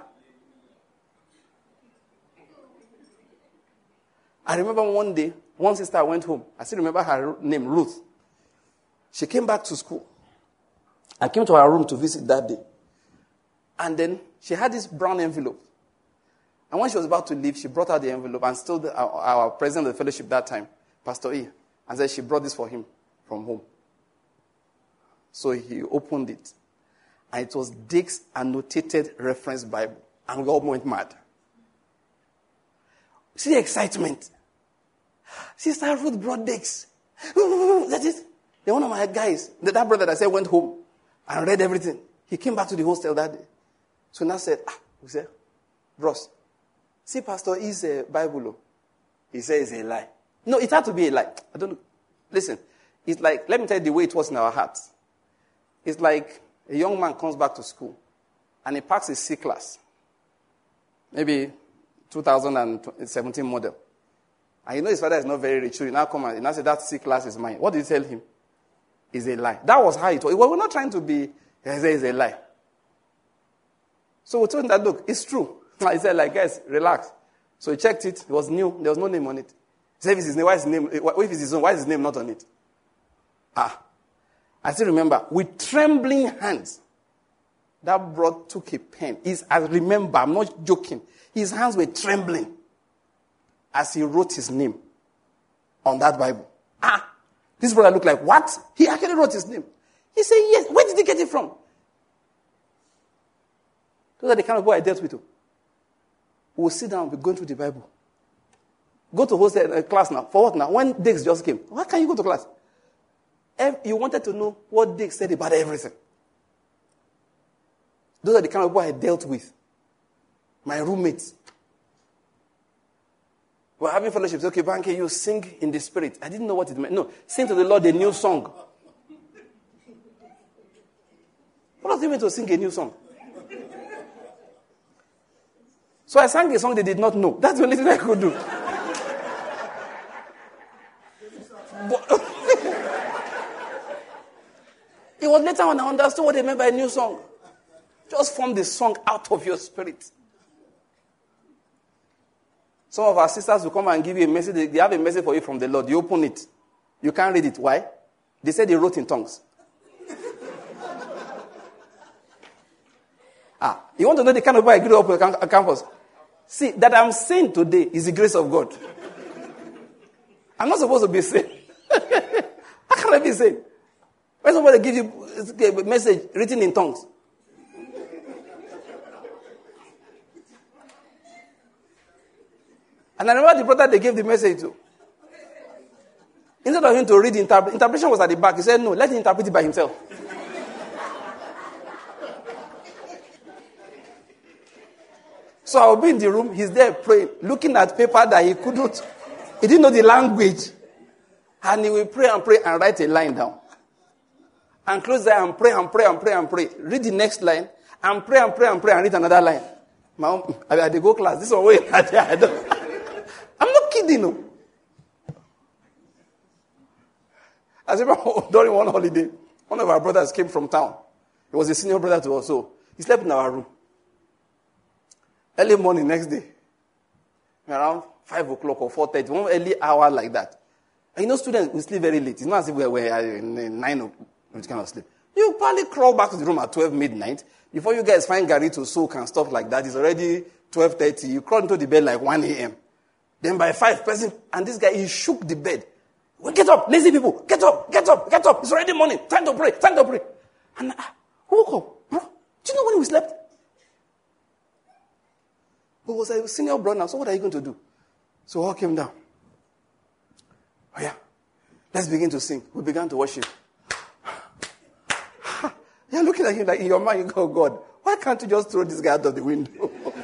I remember one day, one sister went home. I still remember her name, Ruth. She came back to school. I came to her room to visit that day. And then she had this brown envelope. And when she was about to leave, she brought out the envelope and still our, president of the fellowship that time, Pastor E, and said she brought this for him from home. So he opened it. And it was Dake's annotated reference Bible. And all went mad. See the excitement. Sister Ruth brought Dake's. That is. Then one of my guys, that brother that I said went home and read everything. He came back to the hostel that day. So now said, ah, we said, Ross, See, Pastor, is a Bible. He says it's a lie. No, it had to be a lie. I don't know. Listen, it's like, let me tell you the way it was in our hearts. It's like a young man comes back to school and he packs his C class, maybe 2017 model. And you know his father is not very rich, so he now come and he now say that C class is mine. What did you tell him? Is a lie. That was how it was. We're not trying to be, it's a lie. So we told him that, look, it's true. (laughs) I said, like, guys, relax. So he checked it. It was new. There was no name on it. He said, if it's his name, why is his name, if it's his own, why is his name not on it? Ah. I still remember, with trembling hands, that brought took a pen. He's, I remember, I'm not joking. His hands were trembling as he wrote his name on that Bible. Ah, this brother looked like, what? He actually wrote his name. He said, yes. Where did he get it from? Those are the kind of boy I dealt with. Too. We'll sit down, we're going through the Bible. Go to host a class now. For what now? When Dake just came, why can't you go to class? You wanted to know what Dake said about everything. Those are the kind of people I dealt with. My roommates. We're having fellowships. Okay, Banky, you sing in the spirit. I didn't know what it meant. No, sing to the Lord a new song. What does it mean to sing a new song? So I sang a song they did not know. That's the only thing I could do. but, (laughs) it was later when I understood what they meant by a new song. Just form the song out of your spirit. Some of our sisters will come and give you a message. They have a message for you from the Lord. You open it. You can't read it. Why? They said they wrote in tongues. (laughs) ah, you want to know the kind of boy I grew up with on campus? See, that I'm saying today is the grace of God. I'm not supposed to be saying. (laughs) How can I be saying? When somebody gives you a message written in tongues. And I remember the brother they gave the message to. Instead of him to read the interpretation, interpretation was at the back. He said, No, let him interpret it by himself. So I'll be in the room, he's there praying, looking at paper that he couldn't, he didn't know the language. And he will pray and pray and write a line down. and close the eye and pray and pray and pray and pray. Read the next line and pray and pray and pray and read another line. My own, I, I go class. This one way. (laughs) I don't. I'm not kidding. No. I remember (laughs) during one holiday, one of our brothers came from town. He was a senior brother to us, so he slept in our room. Early morning, next day, around 5 o'clock or 4.30, one early hour like that. And you know, students will sleep very late. It's not as if we're, we're in 9 o'clock, which kind of sleep. You probably crawl back to the room at 12 midnight. Before you guys find garri to soak and stuff like that, it's already 12.30. You crawl into the bed like 1 a.m. Then by 5, person, and this guy, he shook the bed. Well, get up, lazy people. Get up, get up, get up. It's already morning. Time to pray, time to pray. And uh, I woke up. Bro, do you know when we slept? But was a senior brother. So what are you going to do? So all came down. Oh yeah. Let's begin to sing. We began to worship. (sighs) You're looking at him like in your mind, you go, God, why can't you just throw this guy out of the window? (laughs) but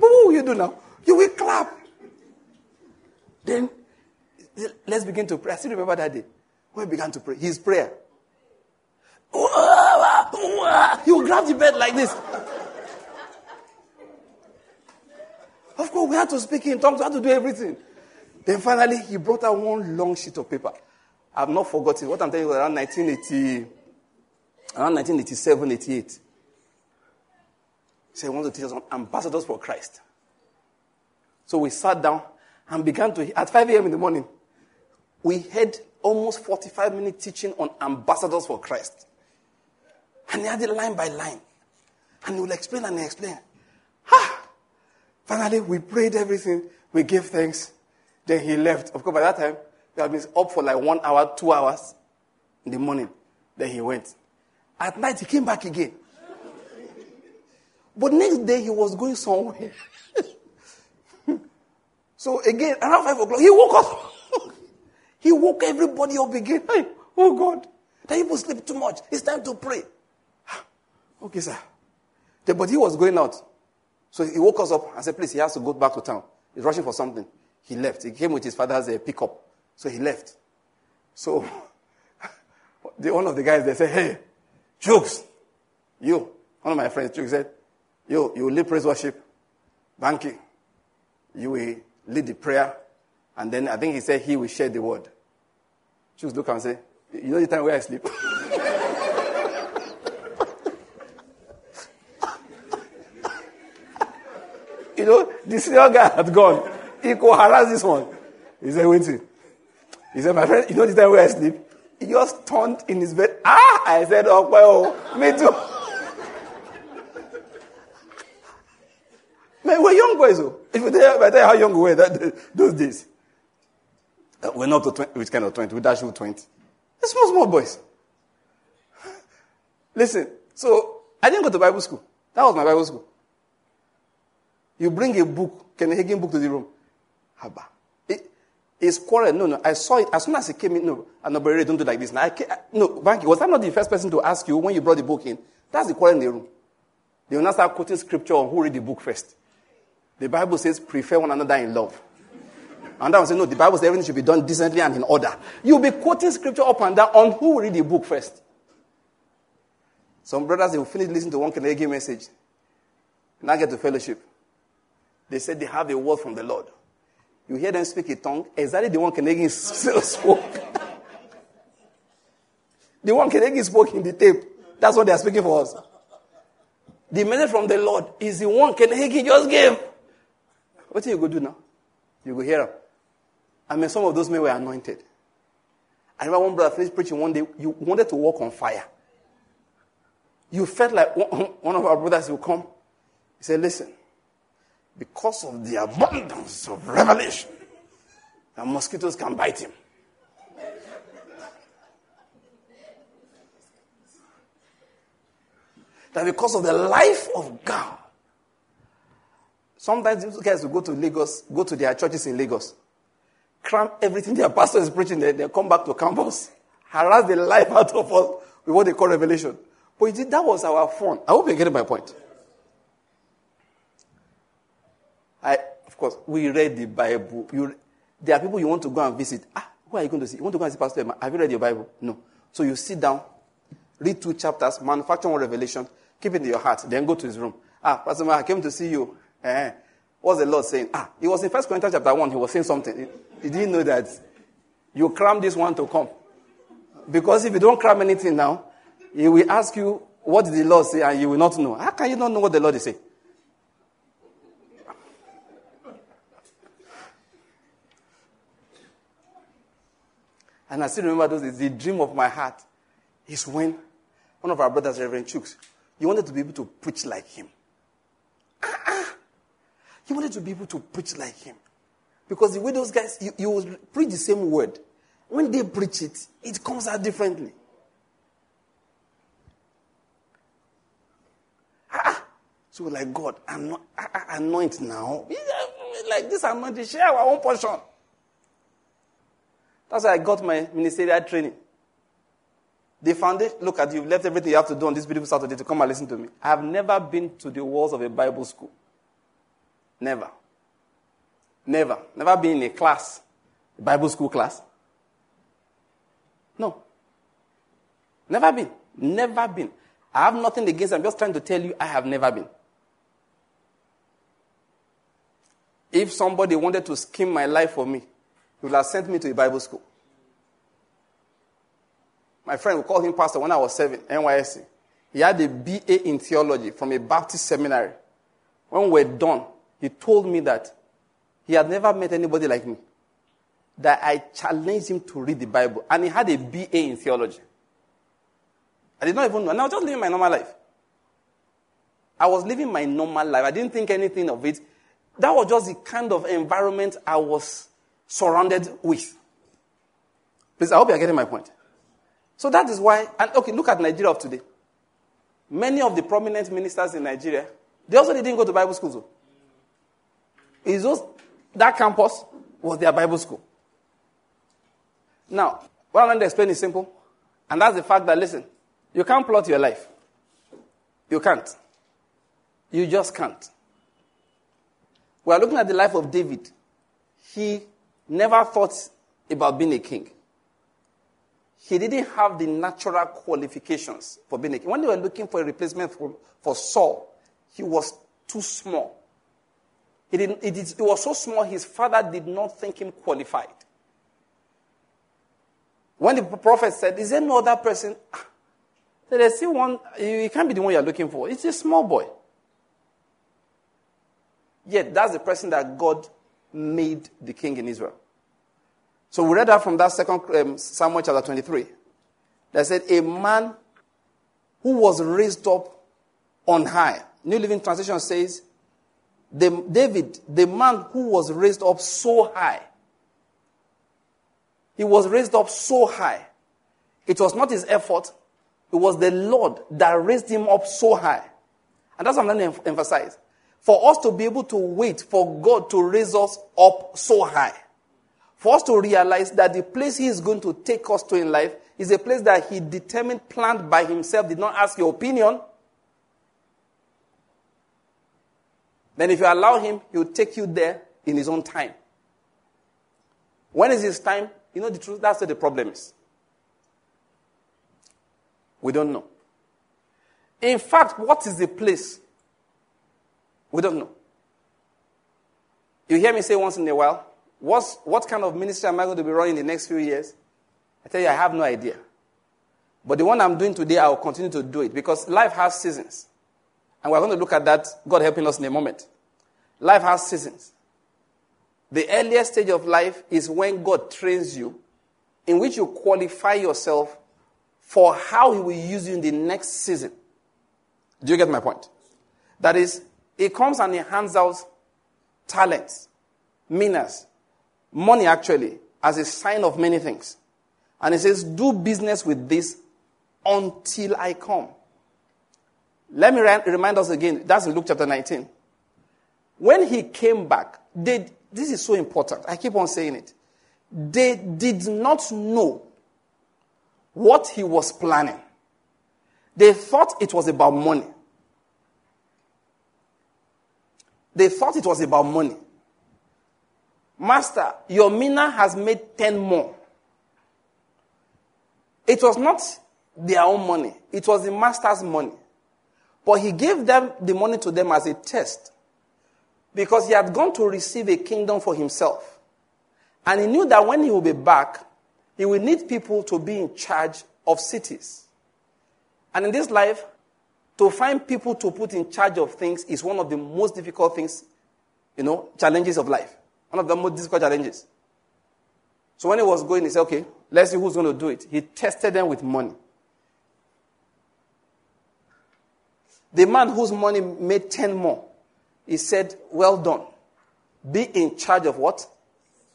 what will you do now? You will clap. Then let's begin to pray. I still remember that day when we began to pray. His prayer. He will grab the bed like this. Of course, we had to speak in tongues, we had to do everything. Then finally, he brought out one long sheet of paper. I've not forgotten. What I'm telling you was around 1980, around 1987, 88. He said, he wants to teach us on ambassadors for Christ. So we sat down and began to, at 5 a.m. in the morning, we had almost 45 minute teaching on ambassadors for Christ. And he had it line by line. And he will explain and explain. Ha! Finally, we prayed everything. We gave thanks. Then he left. Of course, by that time, we had been up for like one hour, two hours in the morning. Then he went. At night, he came back again. But next day, he was going somewhere. (laughs) so again, around 5 o'clock, he woke up. (laughs) he woke everybody up again. Hey, oh God, the people sleep too much. It's time to pray. (sighs) okay, sir. But he was going out. So he woke us up and said, please, he has to go back to town. He's rushing for something. He left. He came with his father's uh, pickup. So he left. So (laughs) the, one of the guys, they said, hey, Jokes, you, one of my friends, Jokes said, you, you lead praise worship, Banky. You will lead the prayer. And then I think he said he will share the word. Jokes look and say, you know the time where I sleep? (laughs) you know, the senior guy had gone. He could harass this one. He said, wait. He said, my friend, you know the time where I sleep? He just turned in his bed. Ah! I said, oh, well, me too. (laughs) Man, we're young boys, though. If you tell, I tell you how young we were that, those days. Uh, we're not to 20, which kind of 20? We dash with 20. They're small, small boys. Listen, so I didn't go to Bible school. That was my Bible school. You bring a book, Kenneth Hagin book to the room. Haba. It, it's quarrel. No, no. I saw it as soon as it came in. No, not very don't do like this. Now, I came, no, Banky, was I not the first person to ask you when you brought the book in? That's the quarrel in the room. They will not start quoting scripture on who read the book first. The Bible says, prefer one another in love. And I will say, no, the Bible says everything should be done decently and in order. You'll be quoting scripture up and down on who will read the book first. Some brothers, they will finish listening to one Canadian message. Now get to fellowship. They said they have a word from the Lord. You hear them speak a tongue, exactly the one Canadian (laughs) spoke. the one Canadian spoke in the tape. That's what they are speaking for us. The message from the Lord is the one Canadian just gave. What do you go do now? You go hear. I mean, some of those men were anointed. I remember one brother finished preaching one day. You wanted to walk on fire. You felt like one (laughs) of our brothers will come. He said, Listen, because of the abundance of revelation, that mosquitoes can bite him. That because of the life of God, sometimes these guys will go to Lagos, go to their churches in Lagos, cram everything their pastor is preaching, they, they come back to campus, (laughs) harass the life out of us with what they call revelation. But that was our fun. I hope you're getting my point. I, of course, we read the Bible. You, there are people you want to go and visit. Ah, who are you going to see? You want to go and see Pastor Emma? Have you read your Bible? No. So you sit down, read two chapters, manufacture one revelation, keep it in your heart, then go to his room. Ah, Pastor Man, I came to see you. Eh, what's the Lord saying? Ah, he was in First Corinthians chapter 1, he was saying something. He, didn't know that you cram this one to come. Because if you don't cram anything now, he will ask you, what did the Lord say? And you will not know. How can you not know what the Lord is saying? And I still remember those days. The dream of my heart is when one of our brothers, Reverend Chooks, he wanted to be able to preach like him. He wanted to be able to preach like him. Because the way those guys, you, preach the same word. When they preach it, it comes out differently. Ah, ah. so like God, anoint, ah, ah, anoint now. Like this anointing, share our own portion. That's why I got my ministerial training. The foundation, look at you, left everything you have to do on this beautiful Saturday to come and listen to me. I have never been to the walls of a Bible school. Never. Never. Never been in a class, a Bible school class. No. Never been. Never been. I have nothing against I'm just trying to tell you I have never been. If somebody wanted to scheme my life for me, he would have sent me to a Bible school. My friend, we called him pastor when I was seven, NYSC. He had a BA in theology from a Baptist seminary. When we were done, he told me that he had never met anybody like me. That I challenged him to read the Bible. And he had a BA in theology. I did not even know. And I was just living my normal life. I was living my normal life. I didn't think anything of it. That was just the kind of environment I was surrounded with. Please, I hope you're getting my point. So that is why, and okay, look at Nigeria of today. Many of the prominent ministers in Nigeria, they also didn't go to Bible schools. Just that campus was their Bible school. Now, what I'm going to explain is simple, and that's the fact that, listen, you can't plot your life. You can't. You just can't. We are looking at the life of David. He never thought about being a king. He didn't have the natural qualifications for being a king. When they were looking for a replacement for, for Saul, he was too small. Didn't, it, it was so small, his father did not think him qualified. When the prophet said, Is there no other person? So there's still one, you can't be the one you're looking for. It's a small boy. Yet that's the person that God made the king in Israel. So we read that from that second um, Samuel chapter 23. That said, a man who was raised up on high. New Living Translation says, the, David, the man who was raised up so high. He was raised up so high. It was not his effort. It was the Lord that raised him up so high. And that's what I'm going to emphasize. For us to be able to wait for God to raise us up so high for us to realize that the place He is going to take us to in life is a place that He determined, planned by Himself, did not ask your opinion. Then, if you allow Him, He will take you there in His own time. When is His time? You know the truth? That's what the problem is. We don't know. In fact, what is the place? We don't know. You hear me say once in a while, What's, what kind of ministry am I going to be running in the next few years? I tell you, I have no idea. But the one I'm doing today, I will continue to do it because life has seasons. And we're going to look at that, God helping us in a moment. Life has seasons. The earliest stage of life is when God trains you, in which you qualify yourself for how He will use you in the next season. Do you get my point? That is, He comes and He hands out talents, minas, money actually as a sign of many things. And he says, Do business with this until I come. Let me remind us again, that's in Luke chapter 19. When he came back, they, this is so important. I keep on saying it. They did not know what he was planning. They thought it was about money. They thought it was about money. Master, your mina has made 10 more. It was not their own money, it was the master's money. But he gave them the money to them as a test because he had gone to receive a kingdom for himself. And he knew that when he will be back, he will need people to be in charge of cities. And in this life, to find people to put in charge of things is one of the most difficult things, you know, challenges of life. One of the most difficult challenges. So when he was going, he said, okay, let's see who's going to do it. He tested them with money. The man whose money made 10 more, he said, well done. Be in charge of what?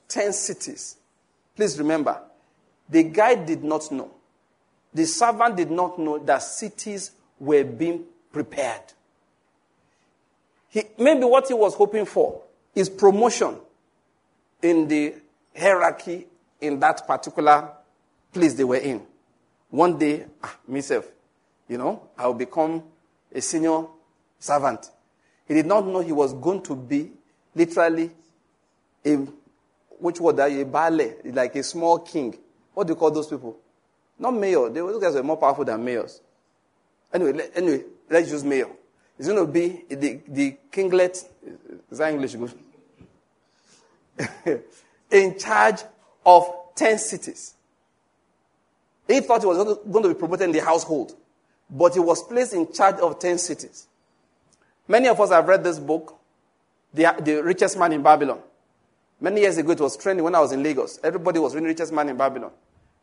10 cities. Please remember, the guy did not know. The servant did not know that cities were being prepared. He, maybe what he was hoping for is promotion in the hierarchy in that particular place they were in. One day, ah, myself, you know, I'll become a senior servant. He did not know he was going to be literally a, which word that a ballet, like a small king. What do you call those people? Not mayor. They, those guys were more powerful than mayors. Anyway, let, anyway, let's use mayor. It's going to be the, the kinglet. Is that English good? (laughs) in charge of 10 cities. He thought he was going to be promoted in the household, but he was placed in charge of 10 cities. Many of us have read this book, The, the Richest Man in Babylon. Many years ago, it was trending when I was in Lagos. Everybody was reading Richest Man in Babylon.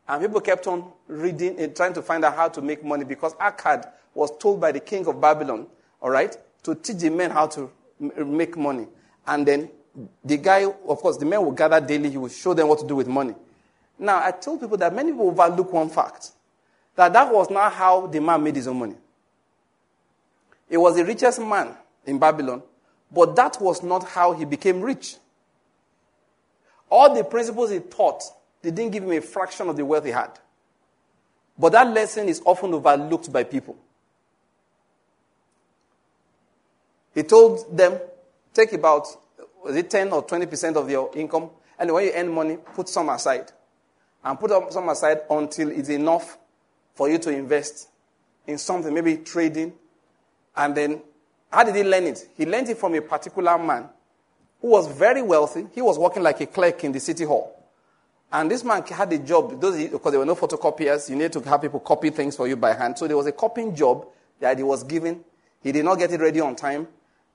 And people kept on reading and trying to find out how to make money because Arkad was told by the king of Babylon, all right, to teach the men how to make money. And then the guy, of course, the men will gather daily. He will show them what to do with money. Now, I told people that many people overlook one fact that that was not how the man made his own money. He was the richest man in Babylon, but that was not how he became rich. All the principles he taught, they didn't give him a fraction of the wealth he had. But that lesson is often overlooked by people. He told them, take about, was it 10 or 20% of your income? And when you earn money, put some aside and put some aside until it's enough for you to invest in something, maybe trading. And then, how did he learn it? He learned it from a particular man who was very wealthy. He was working like a clerk in the city hall. And this man had a job, because there were no photocopiers, you need to have people copy things for you by hand. So there was a copying job that he was given. He did not get it ready on time.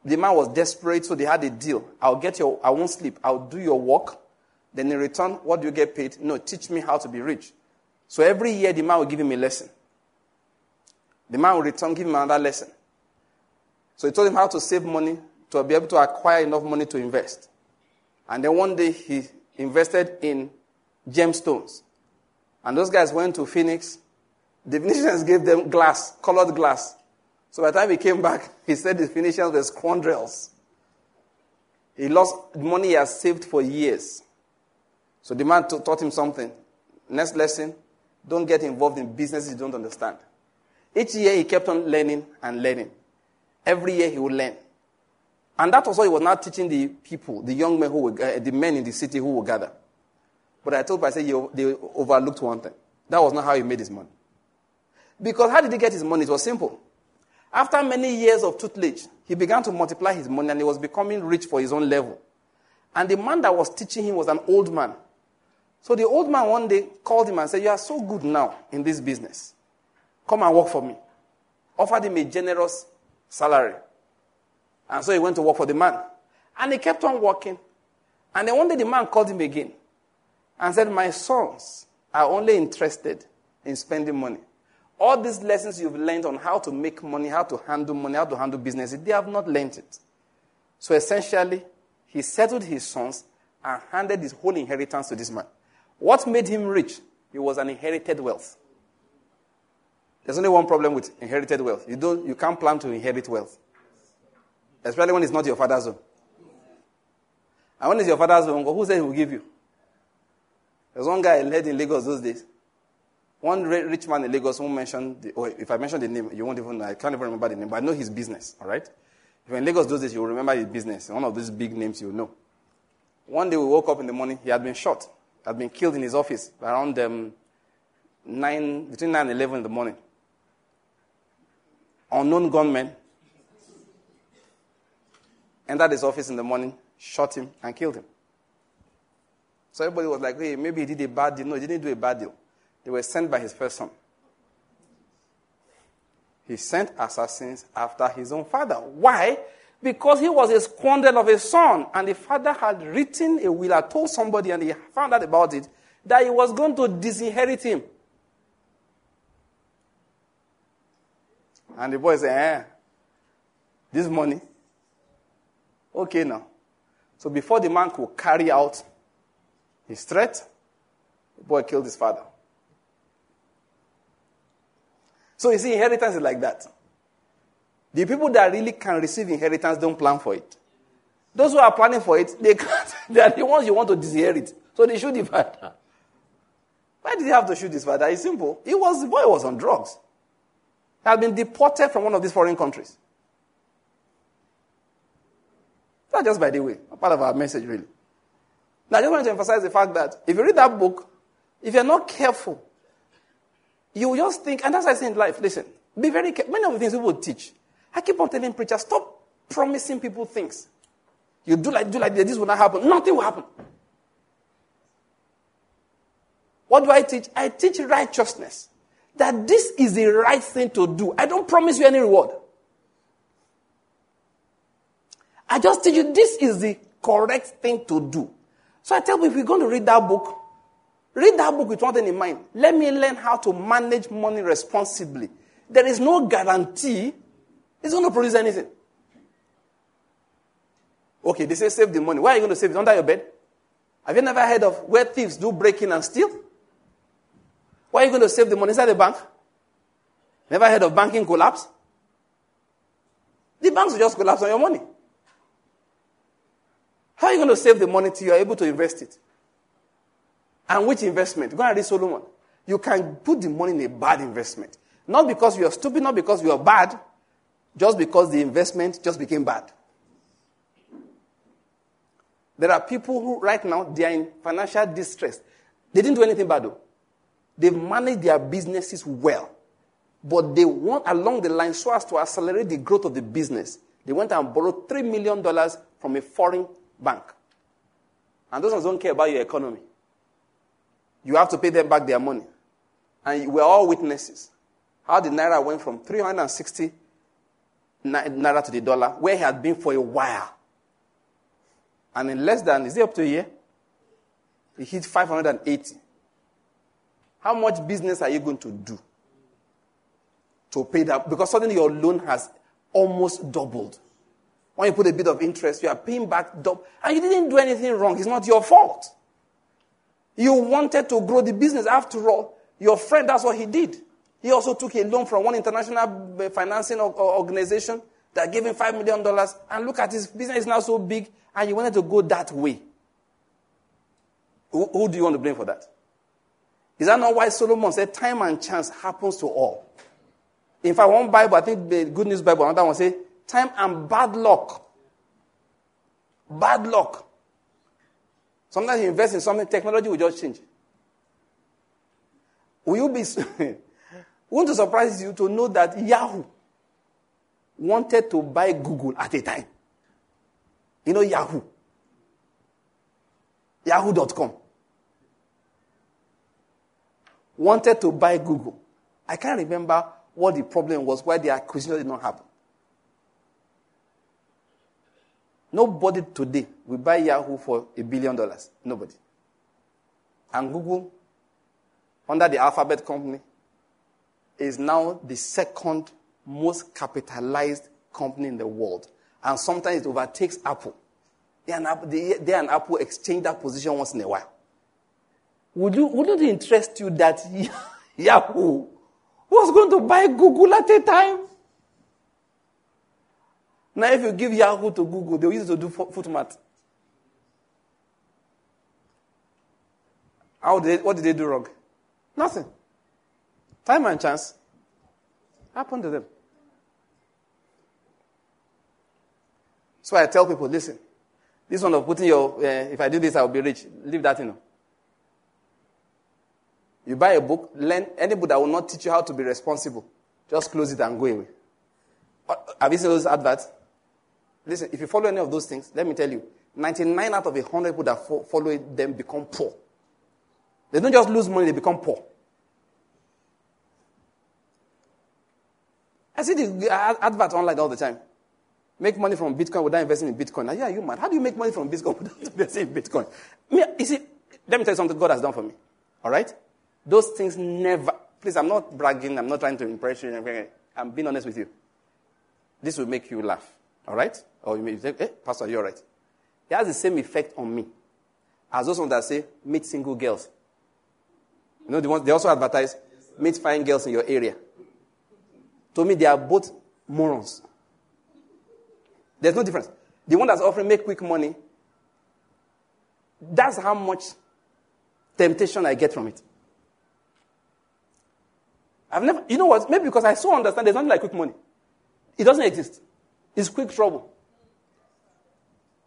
The man was desperate, so they had a deal. I'll get your, I won't sleep. I'll do your work. Then in return, what do you get paid? No, teach me how to be rich. So every year, the man will give him a lesson. The man will return, give him another lesson. So he told him how to save money to be able to acquire enough money to invest. And then one day, he invested in gemstones. And those guys went to Phoenix. The (laughs) Phoenicians gave them glass, colored glass. So by the time he came back, (laughs) he said the Phoenicians were scoundrels. He lost money he has saved for years. So the man t- taught him something. Next lesson, don't get involved in businesses you don't understand. Each year he kept on learning and learning. Every year he would learn. And that was why he was not teaching the people, the young men who were, uh, the men in the city who would gather. But I told him, I said, they overlooked one thing. That was not how he made his money. Because how did he get his money? It was simple. After many years of tutelage, he began to multiply his money and he was becoming rich for his own level. And the man that was teaching him was an old man. So the old man one day called him and said, You are so good now in this business. Come and work for me. Offered him a generous salary. And so he went to work for the man. And he kept on working. And then one day the man called him again and said, My sons are only interested in spending money. All these lessons you've learned on how to make money, how to handle money, how to handle business, they have not learned it. So essentially, he settled his sons and handed his whole inheritance to this man. What made him rich? It was an inherited wealth. There's only one problem with inherited wealth. You, don't, you can't plan to inherit wealth. Especially when it's not your father's own. And when it's your father's own, who said he will give you? There's one guy I led in Lagos those days. One rich man in Lagos who mentioned, the, or if I mention the name, you won't even, I can't even remember the name, but I know his business, all right? If in Lagos those days, you'll remember his business. One of these big names you'll know. One day we woke up in the morning, he had been shot had been killed in his office around um, 9, between 9 and 11 in the morning. Unknown gunmen entered his office in the morning, shot him, and killed him. So everybody was like, hey, maybe he did a bad deal. No, he didn't do a bad deal. They were sent by his first son. He sent assassins after his own father. Why? Because he was a squander of a son, and the father had written a will, had told somebody, and he found out about it, that he was going to disinherit him. And the boy said, eh, this money? Okay now. So before the man could carry out his threat, the boy killed his father. So you see, inheritance is like that. The people that really can receive inheritance don't plan for it. Those who are planning for it, they (laughs) can't. They are the ones you want to disinherit. So they shoot the father. Why did he have to shoot his father? It's simple. He was the boy was on drugs. He had been deported from one of these foreign countries. That's just by the way, part of our message, really. Now, I just want to emphasize the fact that if you read that book, if you're not careful, you just think, and that's I say in life, listen, be very careful. Many of the things people teach, I keep on telling preachers, stop promising people things. You do like, do like this, this will not happen. Nothing will happen. What do I teach? I teach righteousness. That this is the right thing to do. I don't promise you any reward. I just teach you this is the correct thing to do. So I tell people if you're going to read that book, read that book with one thing in mind. Let me learn how to manage money responsibly. There is no guarantee it's going to produce anything. Okay, they say save the money. Where are you going to save it? Under your bed? Have you never heard of where thieves do break in and steal? Where are you going to save the money? Inside the bank? Never heard of banking collapse? The banks will just collapse on your money. How are you going to save the money till you're able to invest it? And which investment? Go and read Solomon. You can put the money in a bad investment. Not because you are stupid, not because you are bad, just because the investment just became bad. There are people who, right now, they are in financial distress. They didn't do anything bad, though. They've managed their businesses well. But they want, along the line, so as to accelerate the growth of the business, they went and borrowed $3 million from a foreign bank. And those ones don't care about your economy. You have to pay them back their money. And we're all witnesses. How the naira went from 360 naira to the dollar, where he had been for a while. And in less than, is it up to a year? He hit 580. How much business are you going to do to pay that? Because suddenly your loan has almost doubled. When you put a bit of interest, you are paying back double. And you didn't do anything wrong. It's not your fault. You wanted to grow the business. After all, your friend, that's what he did. He also took a loan from one international uh, financing organization that gave him $5 million. And look at his business is now so big, and he wanted to go that way. Who, who do you want to blame for that? Is that not why Solomon said time and chance happens to all? In fact, one Bible, I think the Good News Bible, another one say time and bad luck. Bad luck. Sometimes you invest in something, technology will just change. Will you be, (laughs) won't it surprise you to know that Yahoo wanted to buy Google at a time? You know Yahoo. Yahoo.com. Wanted to buy Google. I can't remember what the problem was, why the acquisition did not happen. Nobody today will buy Yahoo for a billion dollars. Nobody. And Google, under the Alphabet company, is now the second most capitalized company in the world. And sometimes it overtakes Apple. They and Apple, they, they and Apple exchange that position once in a while. Would you, wouldn't it interest you that (laughs) Yahoo was going to buy Google at a time? Now, if you give Yahoo to Google, they'll use it to do foot math. How did they, what did they do wrong? Nothing. Time and chance happened to them. So I tell people, listen, this one of putting your, uh, if I do this, I'll be rich. Leave that in. You buy a book, learn any book that will not teach you how to be responsible. Just close it and go away. Uh, have you seen those adverts? Listen, if you follow any of those things, let me tell you, 99 out of 100 people that fo- follow them become poor. They don't just lose money, they become poor. I see the advert online all the time. Make money from Bitcoin without investing in Bitcoin. Now, yeah, you mad? How do you make money from Bitcoin (laughs) without investing in Bitcoin? You see, let me tell you something God has done for me. All right? Those things never, please, I'm not bragging, I'm not trying to impress you. I'm being honest with you. This will make you laugh. All right? Or you may say, hey, Pastor, you're right. It has the same effect on me as those ones that say, meet single girls. You know, the ones, they also advertise, meet fine girls in your area. To me, they are both morons. There's no difference. The one that's offering make quick money, that's how much temptation I get from it. I've never, you know what? Maybe because I so understand there's nothing like quick money. It doesn't exist. It's quick trouble.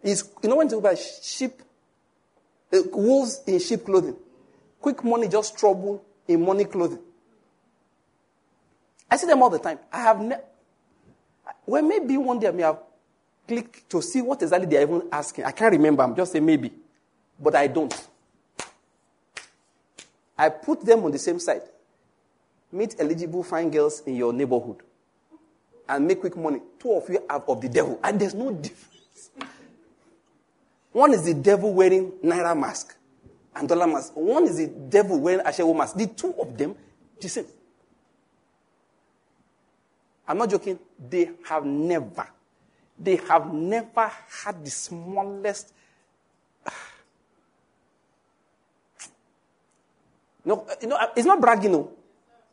It's, you know when you buy sheep, uh, wolves in sheep clothing. Quick money just trouble in money clothing. I see them all the time. I have never, well, maybe one day I may have clicked to see what exactly they're even asking. I can't remember. I'm just saying maybe. But I don't. I put them on the same side. Meet eligible fine girls in your neighborhood and make quick money. Two of you are of the devil. And there's no difference. One is the devil wearing naira mask and dollar mask. One is the devil wearing Ashewo mask. The two of them, the same. I'm not joking. They have never, they have never had the smallest. (sighs) No, you know, it's not bragging, no.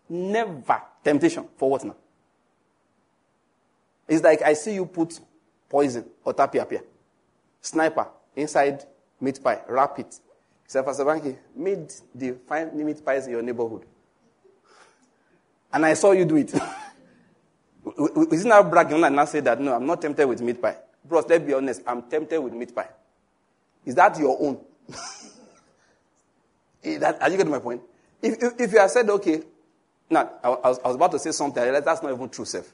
Never temptation. For what now? It's like I see you put poison or tapia sniper inside meat pie, wrap it. Say, Pastor Banky, made the fine meat pies in your neighborhood. And I saw you do it. (laughs) Isn't that bragging when I now say that? No, I'm not tempted with meat pie. Bros, let's be honest. I'm tempted with meat pie. Is that your own? (laughs) Eh, that, are you getting my point? If, if, if you have said, okay, now, I, I, was, I was about to say something, I realized that's not even true, self.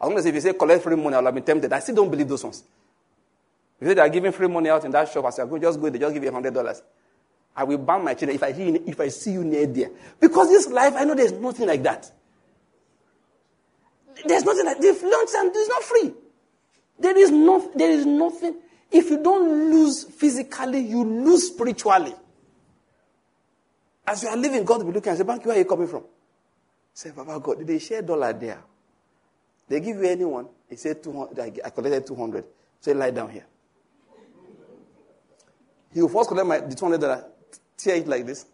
As long as if you say collect free money, I'll have been tempted. I still don't believe those ones. If they are giving free money out in that shop, I say, go, just go, they just give you $100. I will ban my children if I, if I see you near there. Because this life, I know there's nothing like that. There's nothing like this. Lunch and it's not free. There is, no, there is nothing. If you don't lose physically, you lose spiritually. As you are living, God will be looking and say, Bank, where are you coming from? Say, Baba God, did they share dollar there? They give you anyone. He said, 200, I collected 200. Say, lie down here. He will first collect my, the 200 dollar, tear it like this,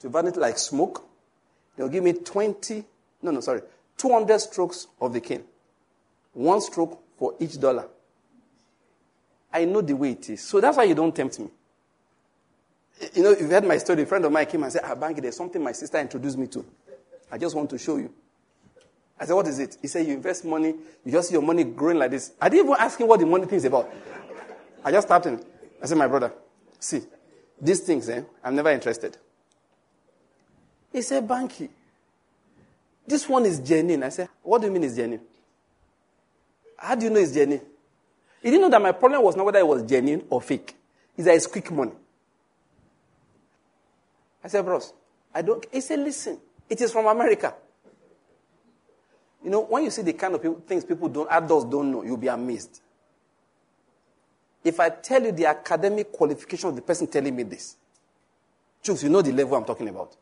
to burn it like smoke. They'll give me 20, no, no, sorry, 200 strokes of the cane. One stroke for each dollar. I know the way it is. So that's why you don't tempt me. You know, you've heard my story. A friend of mine came and said, Ah, Banky, there's something my sister introduced me to. I just want to show you. I said, What is it? He said, You invest money, you just see your money growing like this. I didn't even ask him what the money thing is about. I just tapped him. I said, My brother, see, these things, eh, I'm never interested. He said, Banky, this one is genuine. I said, What do you mean it's genuine? How do you know it's genuine? He didn't know that my problem was not whether it was genuine or fake. It's that it's quick money. I said, Bros, I don't. He said, Listen, it is from America. You know, when you see the kind of people, things people don't, adults don't know, you'll be amazed. If I tell you the academic qualification of the person telling me this, choose, you know the level I'm talking about.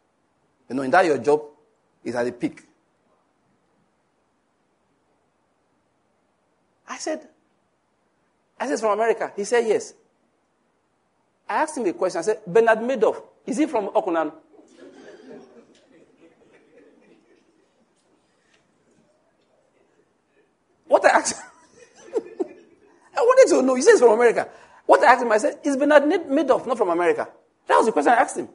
You know, in that your job is at the peak. I said, I said, from America. He said, yes. I asked him a question. I said, Bernard Madoff, is he from Okunan? what I asked (laughs) I wanted to know. He says from America. What I asked him, I said, is Bernard Madoff not from America? That was the question I asked him.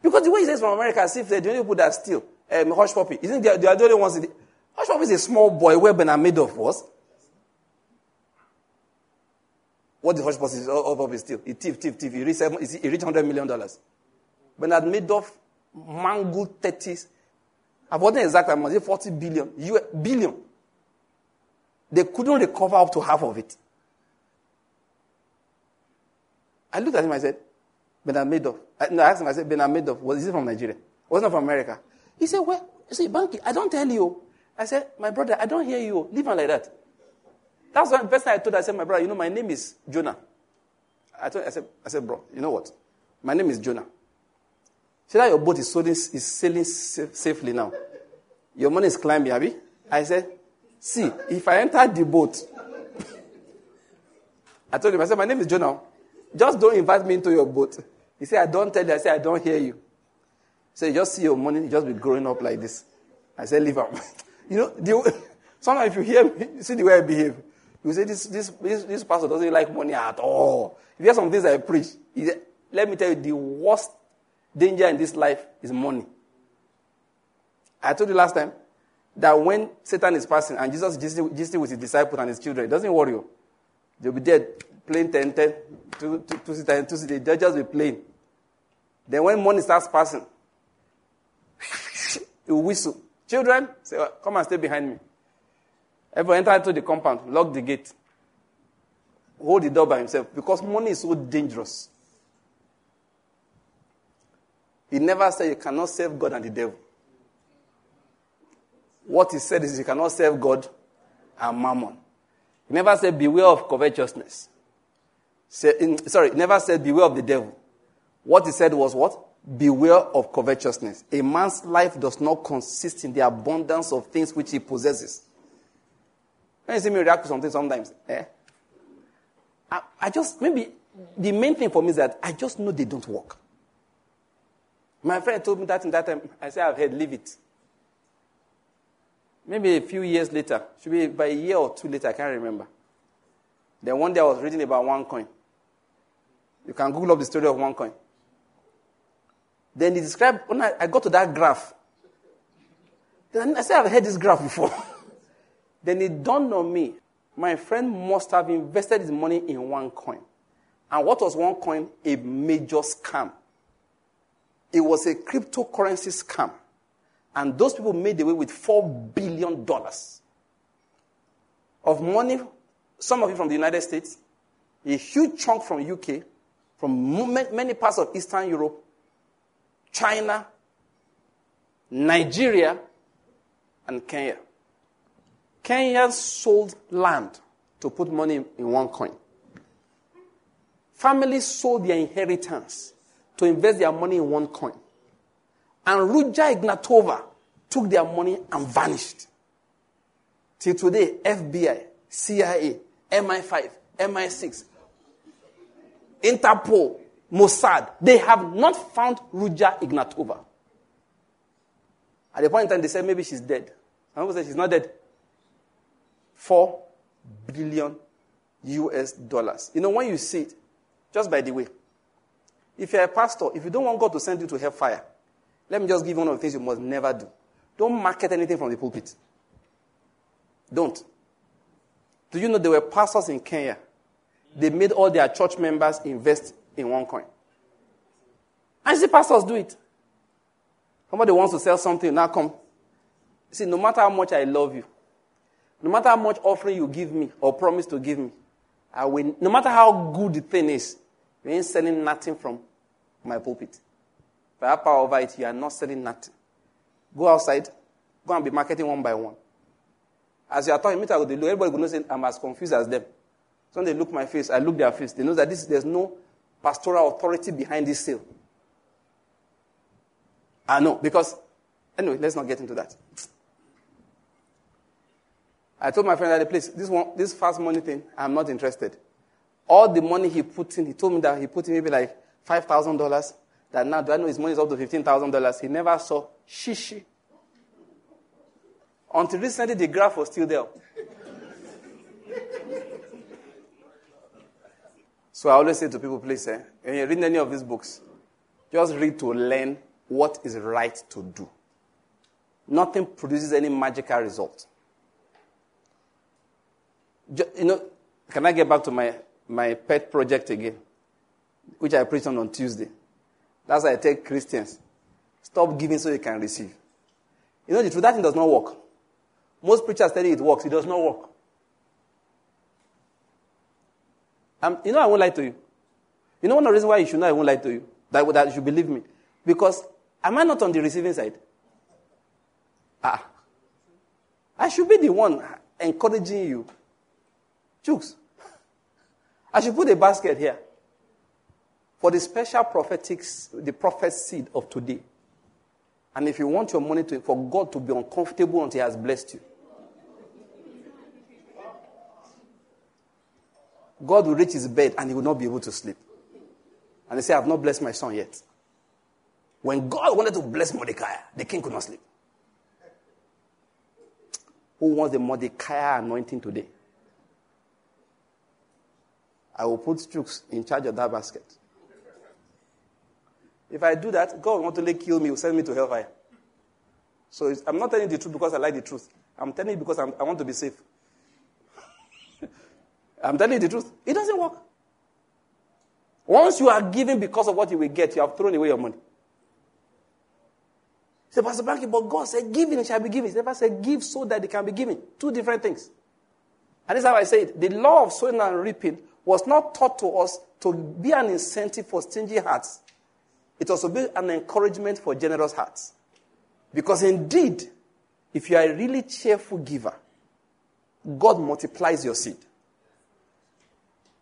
Because the way he says from America, as if they're the only people that steal um, Hushpuppi. Isn't they, they are the only ones. The, Hushpuppi is a small boy where Bernard Madoff was. What the Hushpuppi is all, all steal? He thief, thief, thief. He reached, he reached $100 million. Bernard Madoff mangled 30s. I've forgotten exact amount, it 40 billion. US, billion. They couldn't recover up to half of it. I looked at him, I said, Bernard Madoff. I, no, I asked him, I said, Bernard Madoff, was he from Nigeria? Wasn't from America. He said, well, said, Banky, I don't tell you. I said, my brother, I don't hear you. Leave him like that. That's the first thing I told I said, my brother, you know, my name is Jonah. I, told, I, said, I said, bro, you know what? My name is Jonah. See that your boat is sailing, is sailing safely now. Your money is climbing, Abby. I said, see, if I enter the boat, (laughs) I told him, I said, my name is Jonah. Just don't invite me into your boat. He said, I don't tell you. I said, I don't hear you. So you just see your money, just be growing up like this. I said, leave him. (laughs) you know, the, (laughs) sometimes if you hear me, you see the way I behave. You say, this, this, this, this pastor doesn't like money at all. If you hear some things I preach, said, let me tell you, the worst danger in this life is money. I told you last time that when Satan is passing and Jesus is with his disciples and his children, it doesn't worry you. They'll be dead, playing 10 10, 2 2 2 2 2 2 they'll just be playing. Then when money starts passing, (laughs) he will whistle. Children, say, come and stay behind me. Everyone enter into the compound, lock the gate, hold the door by himself because money is so dangerous. He never said you cannot serve God and the devil. What he said is you cannot serve God and mammon. He never said beware of covetousness. Sorry, he never said beware of the devil. What he said was what? Beware of covetousness. A man's life does not consist in the abundance of things which he possesses. When you see me react to something sometimes, eh? I, I just, maybe the main thing for me is that I just know they don't work. My friend told me that in that time. I said, I've heard, leave it. Maybe a few years later, should be by a year or two later, I can't remember. Then one day I was reading about OneCoin. You can Google up the story of OneCoin. Then he described, when I, I got to that graph, then I said, I've heard this graph before. (laughs) then it dawned on me, my friend must have invested his money in OneCoin. And what was OneCoin? A major scam. It was a cryptocurrency scam. And those people made away with $4 billion of money, some of it from the United States, a huge chunk from UK, from many parts of Eastern Europe, China, Nigeria, and Kenya. Kenya sold land to put money in OneCoin. Families sold their inheritance to invest their money in one coin. And Ruja Ignatova took their money and vanished. Till today, FBI, CIA, MI5, MI6, Interpol, Mossad, they have not found Ruja Ignatova. At the point in time, they said maybe she's dead. Some people say she's not dead. Four billion US dollars. You know, when you see it, just by the way, if you're a pastor, if you don't want God to send you to hellfire, let me just give you one of the things you must never do. Don't market anything from the pulpit. Don't. Do you know there were pastors in Kenya? They made all their church members invest in OneCoin. I see pastors do it. Somebody wants to sell something, now come. See, no matter how much I love you, no matter how much offering you give me or promise to give me, I will, no matter how good the thing is, you ain't selling nothing from my pulpit. If I have power over it, you are not selling nothing. Go outside, go and be marketing one by one. As you are talking, everybody will know I'm as confused as them. So when they look my face, I look their face. They know that this, there's no pastoral authority behind this sale. I know, because, anyway, let's not get into that. I told my friend at the place, this one, this fast money thing, I'm not interested. All the money he put in, he told me that he put in maybe like $5,000. That now, do I know his money is up to $15,000? He never saw shishi. Until recently, the graph was still there. so I always say to people, please, eh, when you read any of these books, just read to learn what is right to do. Nothing produces any magical result. You know, can I get back to my, my pet project again, which I preached on on Tuesday? That's why I take Christians. Stop giving so you can receive. You know the truth, that thing does not work. Most preachers tell you it works, it does not work. Um, you know, I won't lie to you. You know one of the reasons why you should know I won't lie to you? That, that you should believe me. Because am I not on the receiving side? Ah. I should be the one encouraging you. Chooks. I should put a basket here for the special prophetic, the prophet seed of today. And if you want your money to, for God to be uncomfortable until He has blessed you, God will reach his bed and he will not be able to sleep. And he said, I have not blessed my son yet. When God wanted to bless Mordecai, the king could not sleep. Who wants the Mordecai anointing today? I will put Chooks in charge of that basket. If I do that, God will not only kill me, will send me to hellfire. So I'm not telling the truth because I like the truth. I'm telling you because I'm, i want to be safe. (laughs) I'm telling you the truth. It doesn't work. Once you are giving because of what you will get, you have thrown away your money. Say, Pastor Banky, but God said, giving shall be given. He never said, give so that it can be given. Two different things. And this is how I say it. The law of sowing and reaping was not taught to us to be an incentive for stingy hearts. It was to be an encouragement for generous hearts. Because indeed, if you are a really cheerful giver, God multiplies your seed.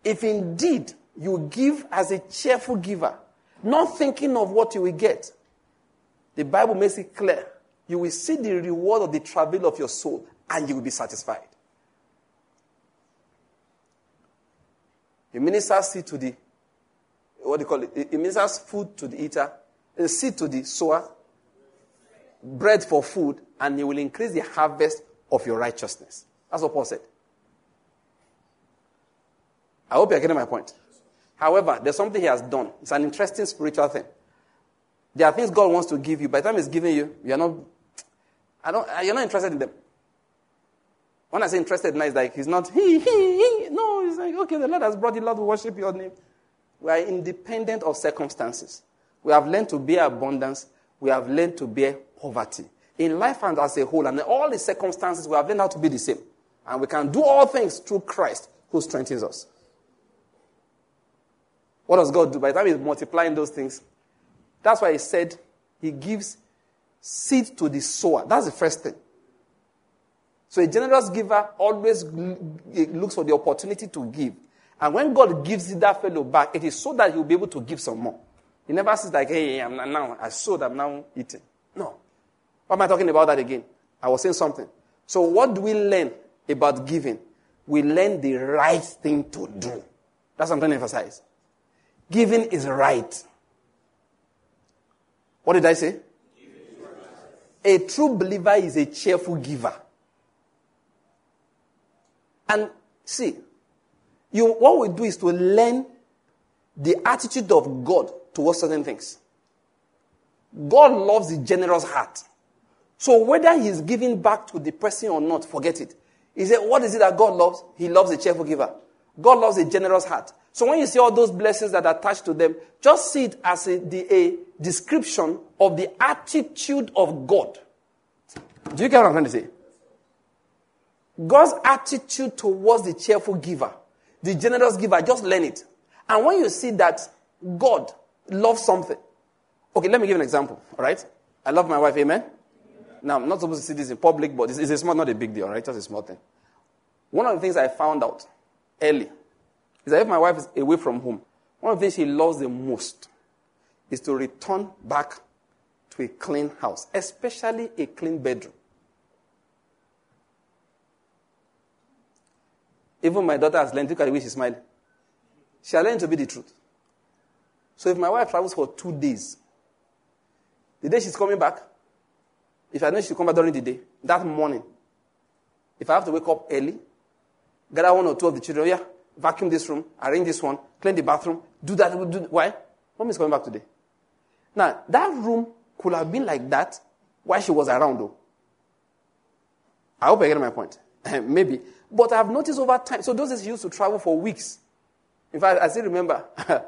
If indeed you give as a cheerful giver, not thinking of what you will get, the Bible makes it clear. You will see the reward of the travail of your soul and you will be satisfied. A minister seed to the, what do you call it? A minister's food to the eater, seed to the sower, bread for food, and he will increase the harvest of your righteousness. That's what Paul said. I hope you're getting my point. However, there's something he has done. It's an interesting spiritual thing. There are things God wants to give you. By the time He's giving you, you're not, I don't, you're not interested in them. When I say interested, now it's like He's not, he, he, he. No, he's like, okay, the Lord has brought you, Lord, to worship your name. We are independent of circumstances. We have learned to bear abundance. We have learned to bear poverty. In life and as a whole, and in all the circumstances, we have learned how to be the same. And we can do all things through Christ who strengthens us. What does God do? By the time He's multiplying those things, that's why He said He gives seed to the sower. That's the first thing. So a generous giver always looks for the opportunity to give. And when God gives that fellow back, it is so that he'll be able to give some more. He never says like, hey, I'm now, I sowed, I'm now eating. No. Why am I talking about that again? I was saying something. So what do we learn about giving? We learn the right thing to do. That's what I'm trying to emphasize. Giving is right. What did I say? A true believer is a cheerful giver. And see, you, what we do is to learn the attitude of God towards certain things. God loves the generous heart. So whether he's giving back to the person or not, forget it. He said, what is it that God loves? He loves a cheerful giver. God loves a generous heart. So when you see all those blessings that are attached to them, just see it as a, the, a description of the attitude of God. Do you get what I'm trying to say? God's attitude towards the cheerful giver, the generous giver, just learn it. And when you see that God loves something, okay, let me give an example, all right? I love my wife, amen? Now, I'm not supposed to see this in public, but it's, it's a small, not a big deal, right? Just a small thing. One of the things I found out early is that if my wife is away from home, one of the things she loves the most is to return back to a clean house, especially a clean bedroom. Even my daughter has learned, look at the way she's smiling. She has learned to be the truth. So if my wife travels for two days, the day she's coming back, if I know she'll come back during the day, that morning, if I have to wake up early, gather one or two of the children, oh, yeah, vacuum this room, arrange this one, clean the bathroom, do that. Do, why? Mom is coming back today. Now, that room could have been like that while she was around, though. I hope I get my point. (laughs) Maybe. But I've noticed over time, so those days used to travel for weeks. In fact, I still remember (laughs)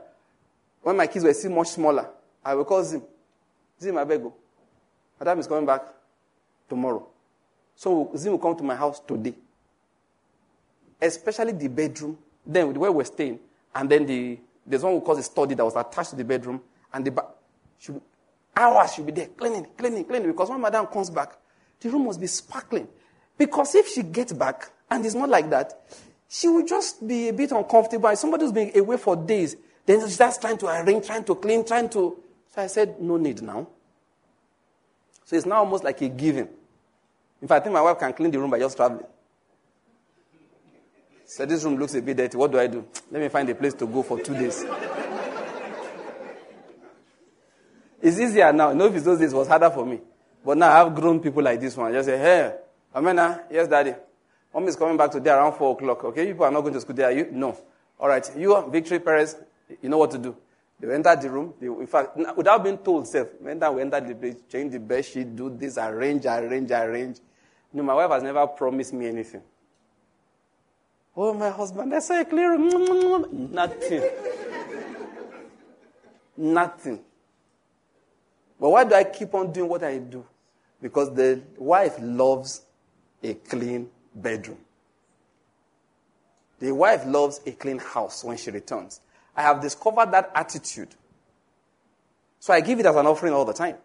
when my kids were still much smaller, I would call Zim. Zim, I beg you. Madam is coming back tomorrow. So Zim will come to my house today. Especially the bedroom, then where we're staying, and then the there's one we call a study that was attached to the bedroom, and the ba- should hours should be there cleaning, cleaning, cleaning. Because when madam comes back, the room must be sparkling. Because if she gets back and it's not like that, she will just be a bit uncomfortable. Somebody who's been away for days, then she starts trying to arrange, trying to clean, trying to. So I said, no need now. So it's now almost like a giving. In fact, I think my wife can clean the room by just traveling. So this room looks a bit dirty. What do I do? Let me find a place to go for two days. it's easier now. No, if it's those days, it was harder for me. But now I have grown people like this one. I just say, hey, Amena, yes, daddy. Mom is coming back today around 4 o'clock. Okay, people are not going to school there. You? No. All right, you, Victory Perez, you know what to do. They enter the room. They, in fact, without being told, self, when we enter the place, change the bed sheet, do this, arrange, arrange, arrange. You No, my wife has never promised me anything. Oh, my husband, saw a clear room. Mm, mm, mm, Nothing. Nothing. But why do I keep on doing what I do? Because the wife loves a clean bedroom. The wife loves a clean house when she returns. I have discovered that attitude. So I give it as an offering all the time.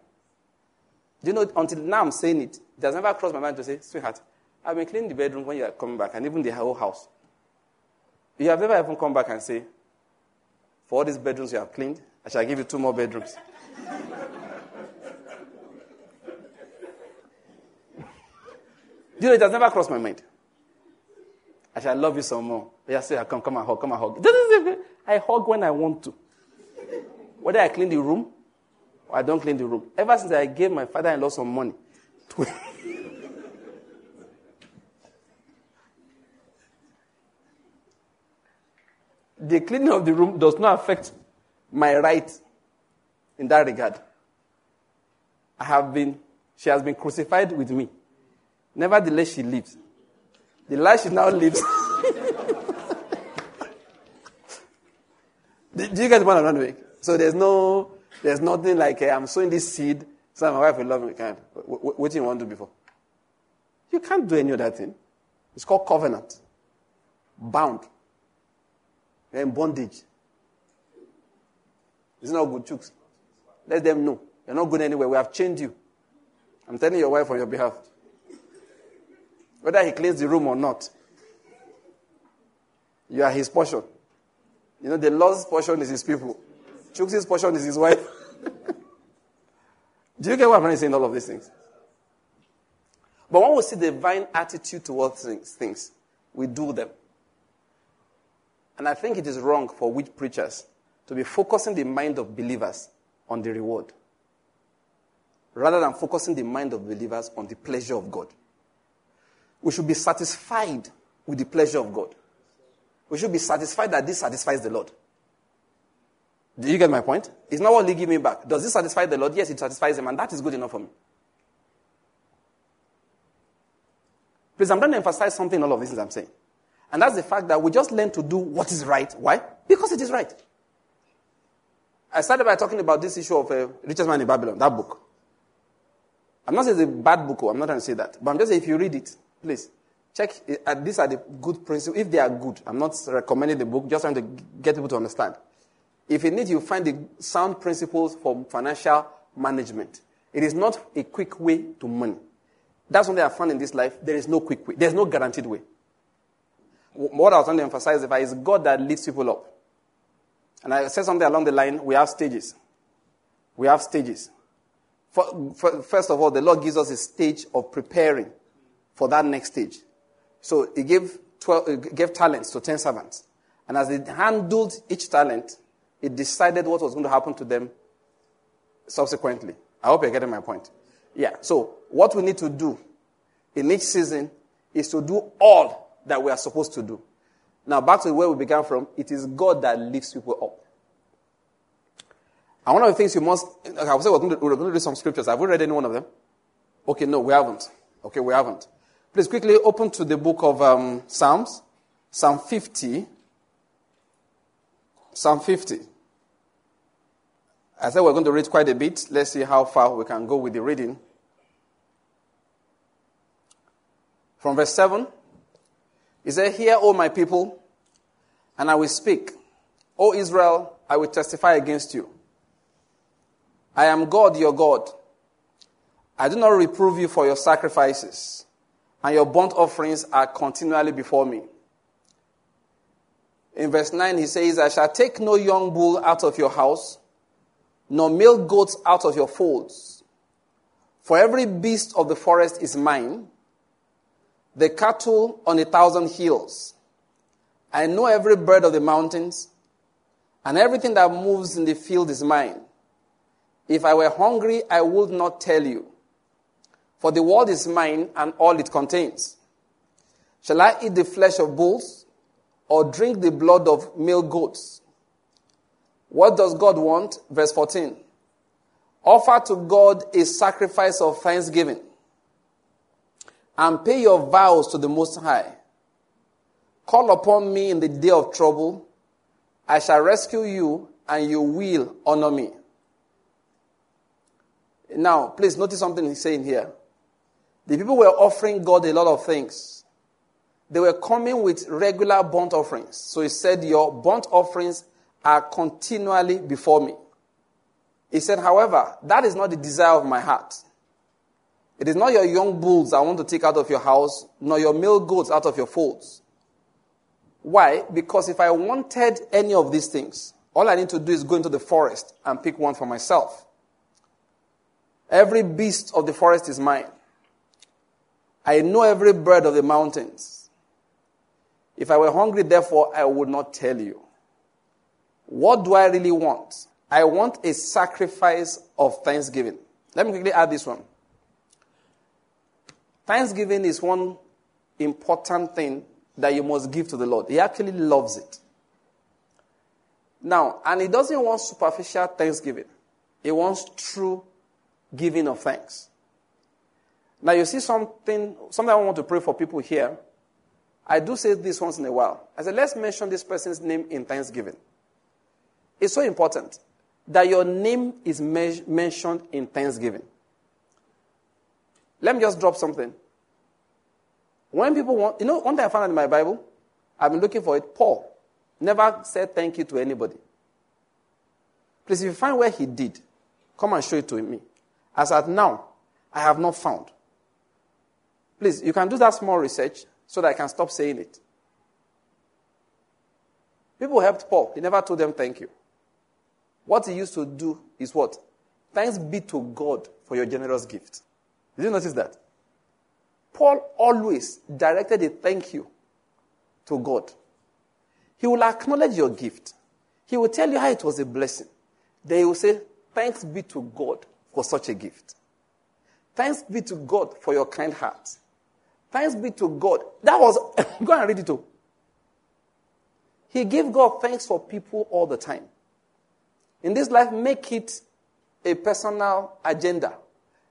Do you know, until now I'm saying it, it has never crossed my mind to say, sweetheart, I've been cleaning the bedroom when you are coming back, and even the whole house. You have never even come back and say, for all these bedrooms you have cleaned, I shall give you two more bedrooms. (laughs) you know, it has never crossed my mind. I shall love you some more. Yeah, say, come, come and hug, come and hug. I hug when I want to. Whether I clean the room or I don't clean the room. Ever since I gave my father-in-law some money. (laughs) the cleaning of the room does not affect my right in that regard. I have been, she has been crucified with me. Nevertheless, she lives. The life she now lives. (laughs) do, you get point I'm make? So there's no, there's nothing like uh, I'm sowing this seed, so my wife will love me. Kind. What, what do you want to do before? You can't do any of that thing. It's called covenant. Bound. You're in bondage. It's not good, chooks. Let them know. You're not going anywhere. We have chained you. I'm telling your wife on your behalf whether he cleans the room or not. You are his portion. You know, the Lord's portion is his people. Chooks' portion is his wife. (laughs) Do you get what I'm trying to say in all of these things? But when we see divine attitude towards things, things, we do them. And I think it is wrong for witch preachers to be focusing the mind of believers on the reward rather than focusing the mind of believers on the pleasure of God. We should be satisfied with the pleasure of God. We should be satisfied that this satisfies the Lord. Do you get my point? It's not what He give me back. Does this satisfy the Lord? Yes, it satisfies Him, and that is good enough for me. Please, I'm trying to emphasize something in all of these things I'm saying. And that's the fact that we just learn to do what is right. Why? Because it is right. I started by talking about this issue of uh, Richest Man in Babylon, that book. I'm not saying it's a bad book, oh, I'm not trying to say that. But I'm just saying if you read it, Please, check. Uh, these are the good principles. If they are good, I'm not recommending the book, just trying to get people to understand. If you need, you find the sound principles for financial management. It is not a quick way to money. That's what I found in this life. There is no quick way. There's no guaranteed way. What I was trying to emphasize is God that lifts people up. And I said something along the line, we have stages. We have stages. For, for, first of all, the Lord gives us a stage of preparing for that next stage. So he gave, 12, he gave talents to 10 servants. And as they handled each talent, he decided what was going to happen to them subsequently. I hope you're getting my point. Yeah. So what we need to do in each season is to do all that we are supposed to do. Now back to where we began from, it is God that lifts people up. And one of the things you must, I was we're going, to, we're going to do some scriptures. Have we read any one of them? Okay, no, we haven't. Okay, we haven't. Please quickly open to the book of um, Psalms, Psalm 50. Psalm 50. I said we're going to read quite a bit. Let's see how far we can go with the reading. From verse 7, he said, Hear, O my people, and I will speak. O Israel, I will testify against you. I am God, your God. I do not reprove you for your sacrifices and your burnt offerings are continually before me. In verse 9, he says, I shall take no young bull out of your house, nor male goats out of your folds. For every beast of the forest is mine, the cattle on a thousand hills. I know every bird of the mountains, and everything that moves in the field is mine. If I were hungry, I would not tell you. For the world is mine and all it contains. Shall I eat the flesh of bulls or drink the blood of male goats? What does God want? Verse 14. Offer to God a sacrifice of thanksgiving and pay your vows to the Most High. Call upon me in the day of trouble. I shall rescue you and you will honor me. Now, please notice something he's saying here. The people were offering God a lot of things. They were coming with regular burnt offerings. So he said, Your burnt offerings are continually before me. He said, However, that is not the desire of my heart. It is not your young bulls I want to take out of your house, nor your male goats out of your folds. Why? Because if I wanted any of these things, all I need to do is go into the forest and pick one for myself. Every beast of the forest is mine. I know every bird of the mountains. If I were hungry, therefore, I would not tell you. What do I really want? I want a sacrifice of thanksgiving. Let me quickly add this one. Thanksgiving is one important thing that you must give to the Lord. He actually loves it. Now, and he doesn't want superficial thanksgiving. He wants true giving of thanks. Now you see something, something I want to pray for people here. I do say this once in a while. I said, let's mention this person's name in Thanksgiving. It's so important that your name is me- mentioned in Thanksgiving. Let me just drop something. When people want, you know, one thing I found out in my Bible, I've been looking for it. Paul never said thank you to anybody. Please, if you find where he did, come and show it to me. As at now, I have not found. Please, you can do that small research so that I can stop saying it. People helped Paul. He never told them thank you. What he used to do is what? Thanks be to God for your generous gift. Did you notice that? Paul always directed a thank you to God. He will acknowledge your gift. He will tell you how it was a blessing. Then he will say, Thanks be to God for such a gift. Thanks be to God for your kind heart. Thanks be to God. That was, (laughs) go and read it too. He gave God thanks for people all the time. In this life, make it a personal agenda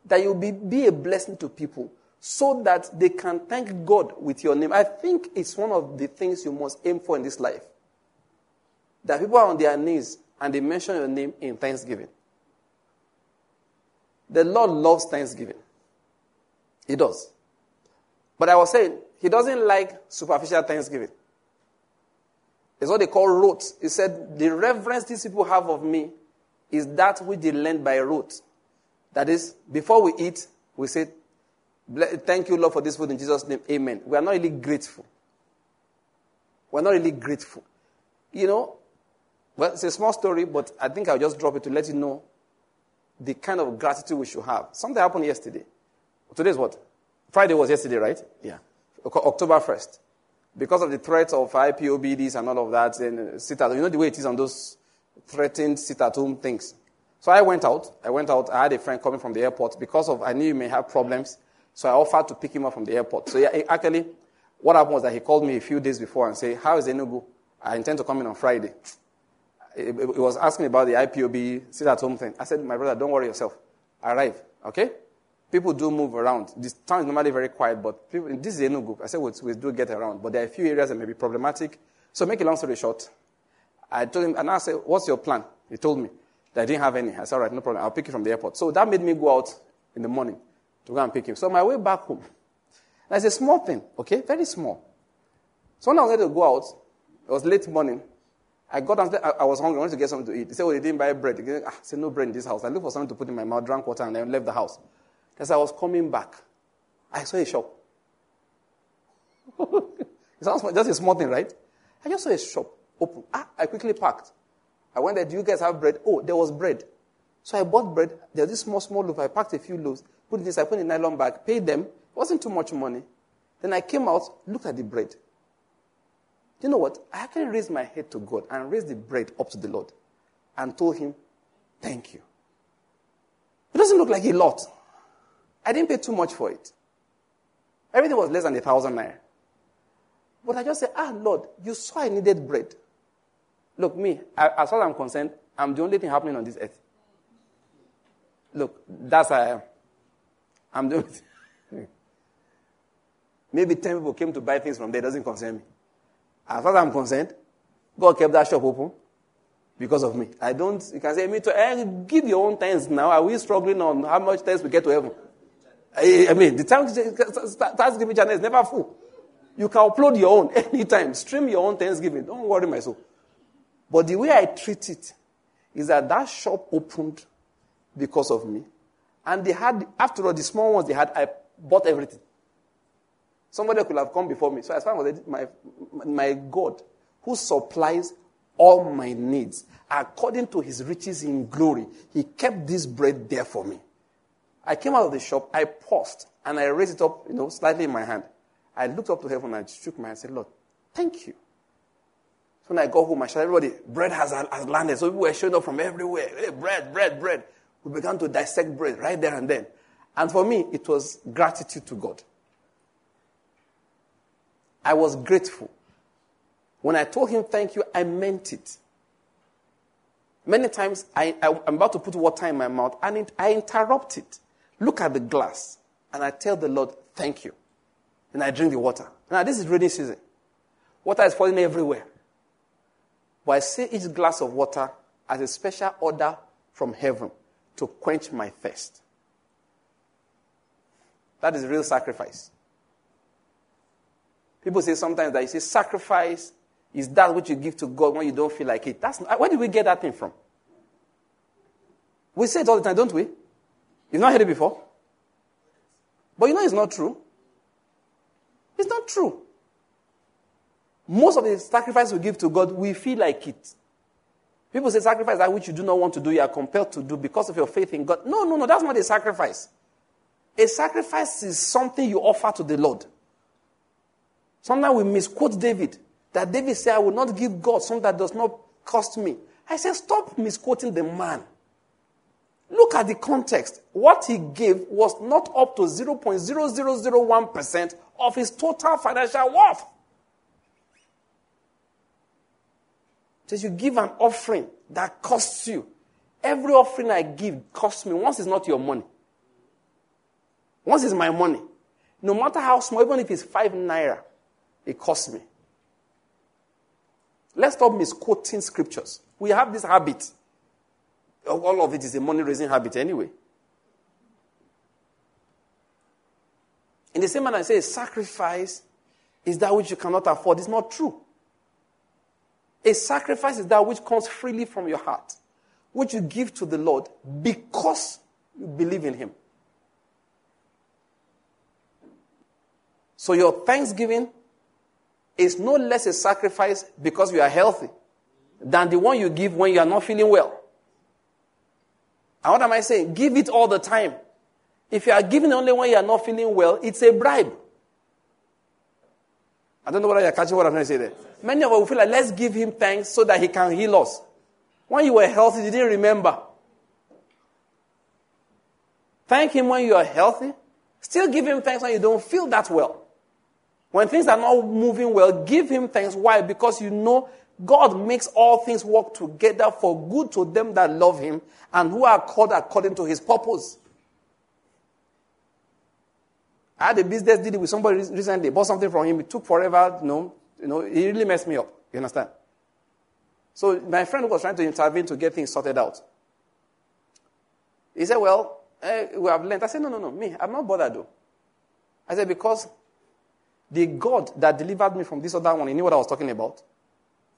that you'll be, be a blessing to people so that they can thank God with your name. I think it's one of the things you must aim for in this life. That people are on their knees and they mention your name in thanksgiving. The Lord loves thanksgiving. He does. But I was saying, He doesn't like superficial thanksgiving. It's what they call rote. He said, The reverence these people have of me is that which they learn by rote. That is, before we eat, we say, Thank you, Lord, for this food in Jesus' name. Amen. We are not really grateful. We're not really grateful. You know, well, it's a small story, but I think I'll just drop it to let you know the kind of gratitude we should have. Something happened yesterday. Today's what? Friday was yesterday, right? Yeah. October 1st. Because of the threat of IPOBDs and all of that, and uh, sit at, you know the way it is on those threatened sit at home things. So I went out. I went out. I had a friend coming from the airport because of I knew he may have problems. So I offered to pick him up from the airport. So yeah, actually, what happened was that he called me a few days before and said, "How is Enugu? I intend to come in on Friday." he was asking about the IPOB sit at home thing. I said, My brother, don't worry yourself. I arrive, okay? People do move around. This town is normally very quiet, but people, this is group. I said, we, we do get around, but there are a few areas that may be problematic. So, make a long story short, I told him, and I said, What's your plan? He told me that I didn't have any. I said, All right, no problem. I'll pick you from the airport. So, that made me go out in the morning to go and pick him. So, my way back home, That's a small thing, okay? Very small. So when I wanted to go out, it was late morning. I got downstairs, I, I was hungry, I wanted to get something to eat. They said, Oh, they didn't buy bread. Said, ah, I said, No bread in this house. I looked for something to put in my mouth, drank water, and then left the house. As I was coming back, I saw a shop. (laughs) it sounds just a small thing, right? I just saw a shop open. Ah, I quickly packed. I went there, Do you guys have bread? Oh, there was bread. So I bought bread. There's this small, small loaf. I packed a few loaves, put this, I put in a nylon bag, paid them. It wasn't too much money. Then I came out, looked at the bread you know what? I actually raised my head to God and raised the bread up to the Lord and told him, Thank you. It doesn't look like a lot. I didn't pay too much for it. Everything was less than a thousand naira. But I just said, Ah, Lord, you saw I needed bread. Look, me, as far as I'm concerned, I'm the only thing happening on this earth. Look, that's how I am. I'm doing it. Maybe 10 people came to buy things from there, it doesn't concern me. As far as I'm concerned, God kept that shop open because of me. I don't, you can say, me too, eh, give your own thanks now. Are we struggling on how much thanks we get to heaven? I, mean, the Thanksgiving channel is never full. You can upload your own (laughs) anytime. Stream your own Thanksgiving. Don't worry, my soul. But the way I treat it is that that shop opened because of me. And they had, after all, the small ones they had, I bought everything. Somebody could have come before me. So as far as my, my God, who supplies all my needs according to his riches in glory, he kept this bread there for me. I came out of the shop, I paused, and I raised it up, you know, slightly in my hand. I looked up to heaven and I shook my hand and said, Lord, thank you. So when I got home, I said, everybody, bread has, has landed. So people were showing up from everywhere. Hey, bread, bread, bread. We began to dissect bread right there and then. And for me, it was gratitude to God. I was grateful. When I told him thank you, I meant it. Many times I, I, am about to put water in my mouth and it, I interrupt it. Look at the glass and I tell the Lord, thank you. And I drink the water. Now, this is rainy season. Water is falling everywhere. But I see each glass of water as a special order from heaven to quench my thirst. That is real sacrifice. People say sometimes that you say sacrifice is that which you give to God when you don't feel like it. That's where did we get that thing from? We say it all the time, don't we? You've not heard it before? But you know it's not true. It's not true. Most of the sacrifice we give to God, we feel like it. People say sacrifice that which you do not want to do, you are compelled to do because of your faith in God. No, no, no, that's not a sacrifice. A sacrifice is something you offer to the Lord. Sometimes we misquote David. That David said, I will not give God something that does not cost me. I said, stop misquoting the man. Look at the context. What he gave was not up to 0.0001% of his total financial worth. Says you give an offering that costs you. Every offering I give costs me once it's not your money. Once it's my money. No matter how small, even if it's five naira, it costs me. Let's stop misquoting scriptures. We have this habit. All of it is a money raising habit anyway. In the same manner, I say sacrifice is that which you cannot afford. It's not true. A sacrifice is that which comes freely from your heart, which you give to the Lord because you believe in Him. So your thanksgiving is no less a sacrifice because you are healthy than the one you give when you are not feeling well. And what am I saying? Give it all the time. If you are giving only when you are not feeling well, it's a bribe. I don't know whether you're catching what I'm trying to say there. Many of us will feel like, let's give him thanks so that he can heal us. When you were healthy, you didn't remember. Thank him when you are healthy. Still give him thanks when you don't feel that well. When things are not moving well, give him thanks. Why? Because you know God makes all things work together for good to them that love him and who are called according to his purpose. I had a business deal with somebody recently, bought something from him. It took forever, you know, you know, he really messed me up. You understand? So my friend was trying to intervene to get things sorted out. He said, Well, eh, we have learned. I said, No, no, no, me, I'm not bothered though. I said, Because the God that delivered me from this other one, he knew what I was talking about.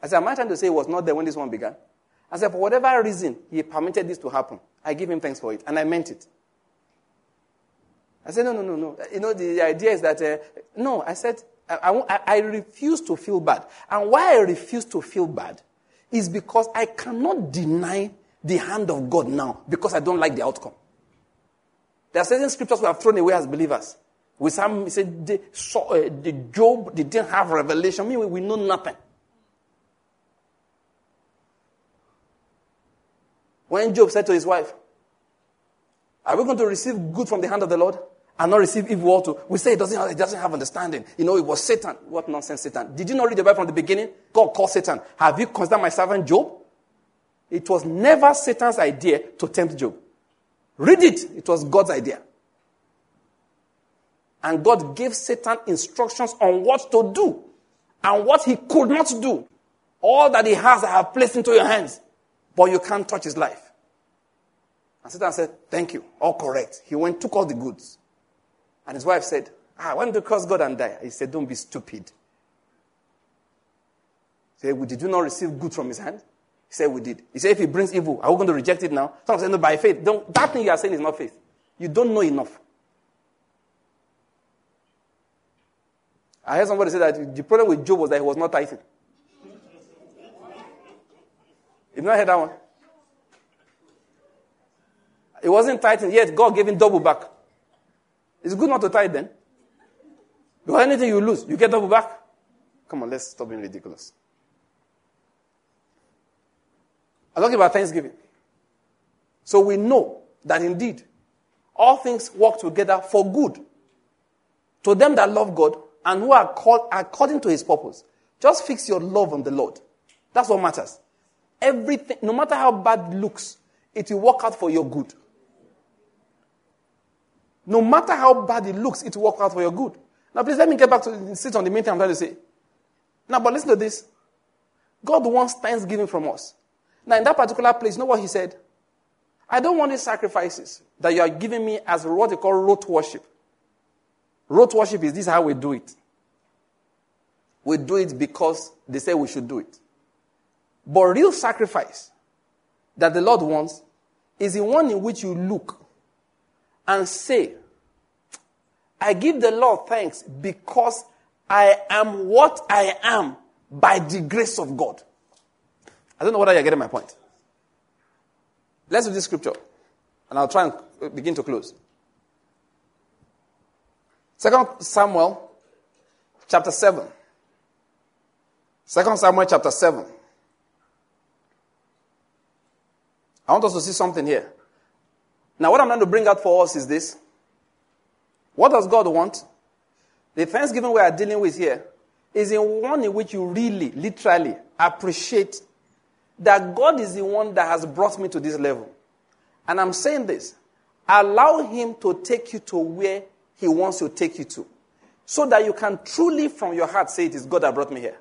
I said, Am I trying to say he was not there when this one began? I said, For whatever reason, he permitted this to happen. I give him thanks for it. And I meant it. I said, No, no, no, no. You know, the idea is that, uh, no, I said, I, I, I refuse to feel bad. And why I refuse to feel bad is because I cannot deny the hand of God now because I don't like the outcome. There are certain scriptures we have thrown away as believers. We some said the, so, uh, the Job they didn't have revelation. I mean, we, we know nothing. When Job said to his wife, Are we going to receive good from the hand of the Lord and not receive evil also? We say it doesn't, have, doesn't have understanding. You know, it was Satan. What nonsense, Satan. Did you not read the Bible from the beginning? God called Satan. Have you considered my servant Job? It was never Satan's idea to tempt Job. Read it. It was God's idea. And God gave Satan instructions on what to do and what he could not do. All that he has, I have placed into your hands but you can't touch his life. And Satan said, Thank you, all correct. He went, took all the goods. And his wife said, Ah, why you curse God and die? He said, Don't be stupid. He said, Did you not receive good from his hand? He said, We did. He said, If he brings evil, are we going to reject it now? Some said, No, by faith. Don't, that thing you are saying is not faith. You don't know enough. I heard somebody say that the problem with Job was that he was not tithing. You've not heard that one? It wasn't tithing yet. God gave him double back. It's good not to tithe then. Because anything you lose, you get double back. Come on, let's stop being ridiculous. I'm talking about Thanksgiving. So we know that indeed all things work together for good to them that love God and who are called according to his purpose. Just fix your love on the Lord. That's what matters. Everything, no matter how bad it looks, it will work out for your good. No matter how bad it looks, it will work out for your good. Now, please let me get back to sit on the main thing I'm trying to say. Now, but listen to this. God wants thanksgiving from us. Now, in that particular place, you know what he said? I don't want these sacrifices that you are giving me as what they call rote worship. Rote worship is this how we do it. We do it because they say we should do it. But real sacrifice that the Lord wants is the one in which you look and say, I give the Lord thanks because I am what I am by the grace of God. I don't know whether you're getting my point. Let's read this scripture, and I'll try and begin to close. Second Samuel chapter 7. Second Samuel chapter 7. I want us to see something here. Now, what I'm going to bring out for us is this. What does God want? The thanksgiving we are dealing with here is in one in which you really, literally appreciate that God is the one that has brought me to this level. And I'm saying this allow Him to take you to where He wants to take you to, so that you can truly, from your heart, say, It is God that brought me here.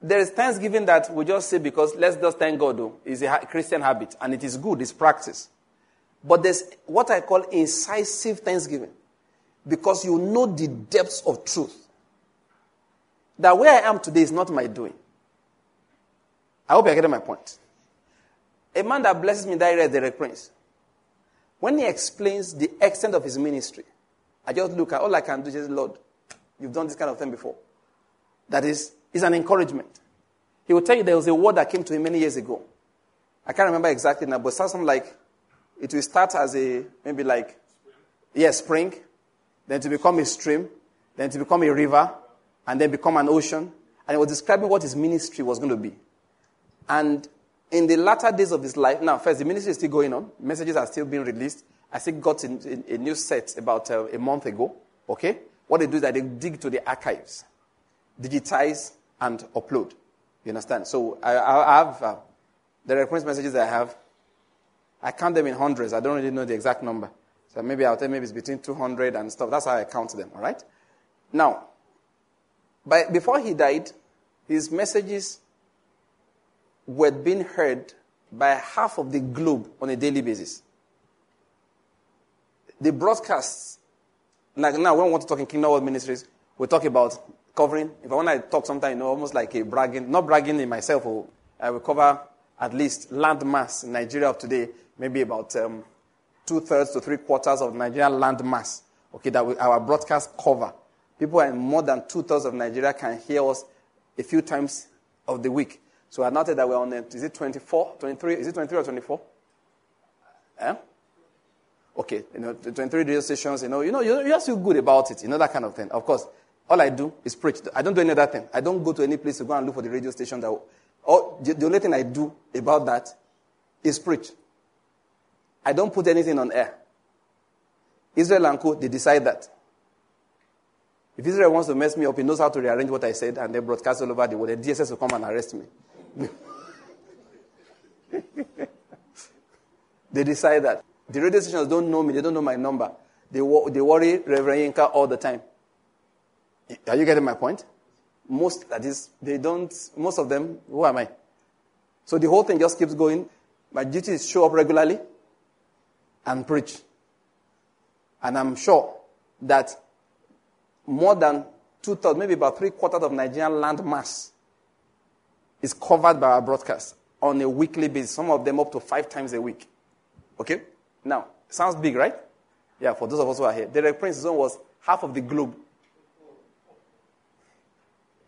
There is thanksgiving that we just say because let's just thank God, though. It's a Christian habit and it is good, it's practice. But there's what I call incisive thanksgiving because you know the depths of truth. That where I am today is not my doing. I hope you're getting my point. A man that blesses me that area the Prince. When he explains the extent of his ministry, I just look at all I can do is, Lord, you've done this kind of thing before. That is, is an encouragement. He will tell you there was a word that came to him many years ago. I can't remember exactly now, but something like it will start as a maybe like yes, spring, then to become a stream, then to become a river, and then become an ocean. And he was describing what his ministry was going to be. And in the latter days of his life, now first the ministry is still going on, messages are still being released. I think got in, a new set about uh, a month ago. Okay, what they do is that they dig to the archives, digitize and upload. You understand? So I, I have uh, the reference messages I have. I count them in hundreds. I don't really know the exact number. So maybe I'll tell maybe it's between 200 and stuff. That's how I count them, all right? Now, by, before he died, his messages were being heard by half of the globe on a daily basis. The broadcasts, like now when we want to talk in Kingdom World Ministries, we talk about covering. If I want to talk sometimes, you know, almost like a bragging, not bragging in myself, oh, I will cover at least land mass in Nigeria of today, maybe about um, two thirds to three quarters of Nigerian land mass. Okay, that we, our broadcast cover. People in more than two thirds of Nigeria can hear us a few times of the week. So I noted that we're on the, is it 24, 23, is it 23 or 24? Eh? Okay, you know, 23 radio stations, you know, you know, you, you just feel good about it, you know, that kind of thing. Of course, all I do is preach. I don't do any other thing. I don't go to any place to go and look for the radio station that, all, the only thing I do about that is preach. I don't put anything on air. Israel and Co, they decide that. If Israel wants to mess me up, he knows how to rearrange what I said and then broadcast all over the world. The DSS will come and arrest me. (laughs) they decide that. The radio stations don't know me, they don't know my number. They, they worry Reverend Yinka all the time. Are you getting my point? Most, that is, they don't, most of them, who am I? So the whole thing just keeps going. My duty is show up regularly and preach. And I'm sure that more than two thirds, maybe about three quarters of Nigerian land mass is covered by our broadcast on a weekly basis, some of them up to five times a week. Okay? Now, sounds big, right? Yeah, for those of us who are here. Derek Prince's zone was half of the globe.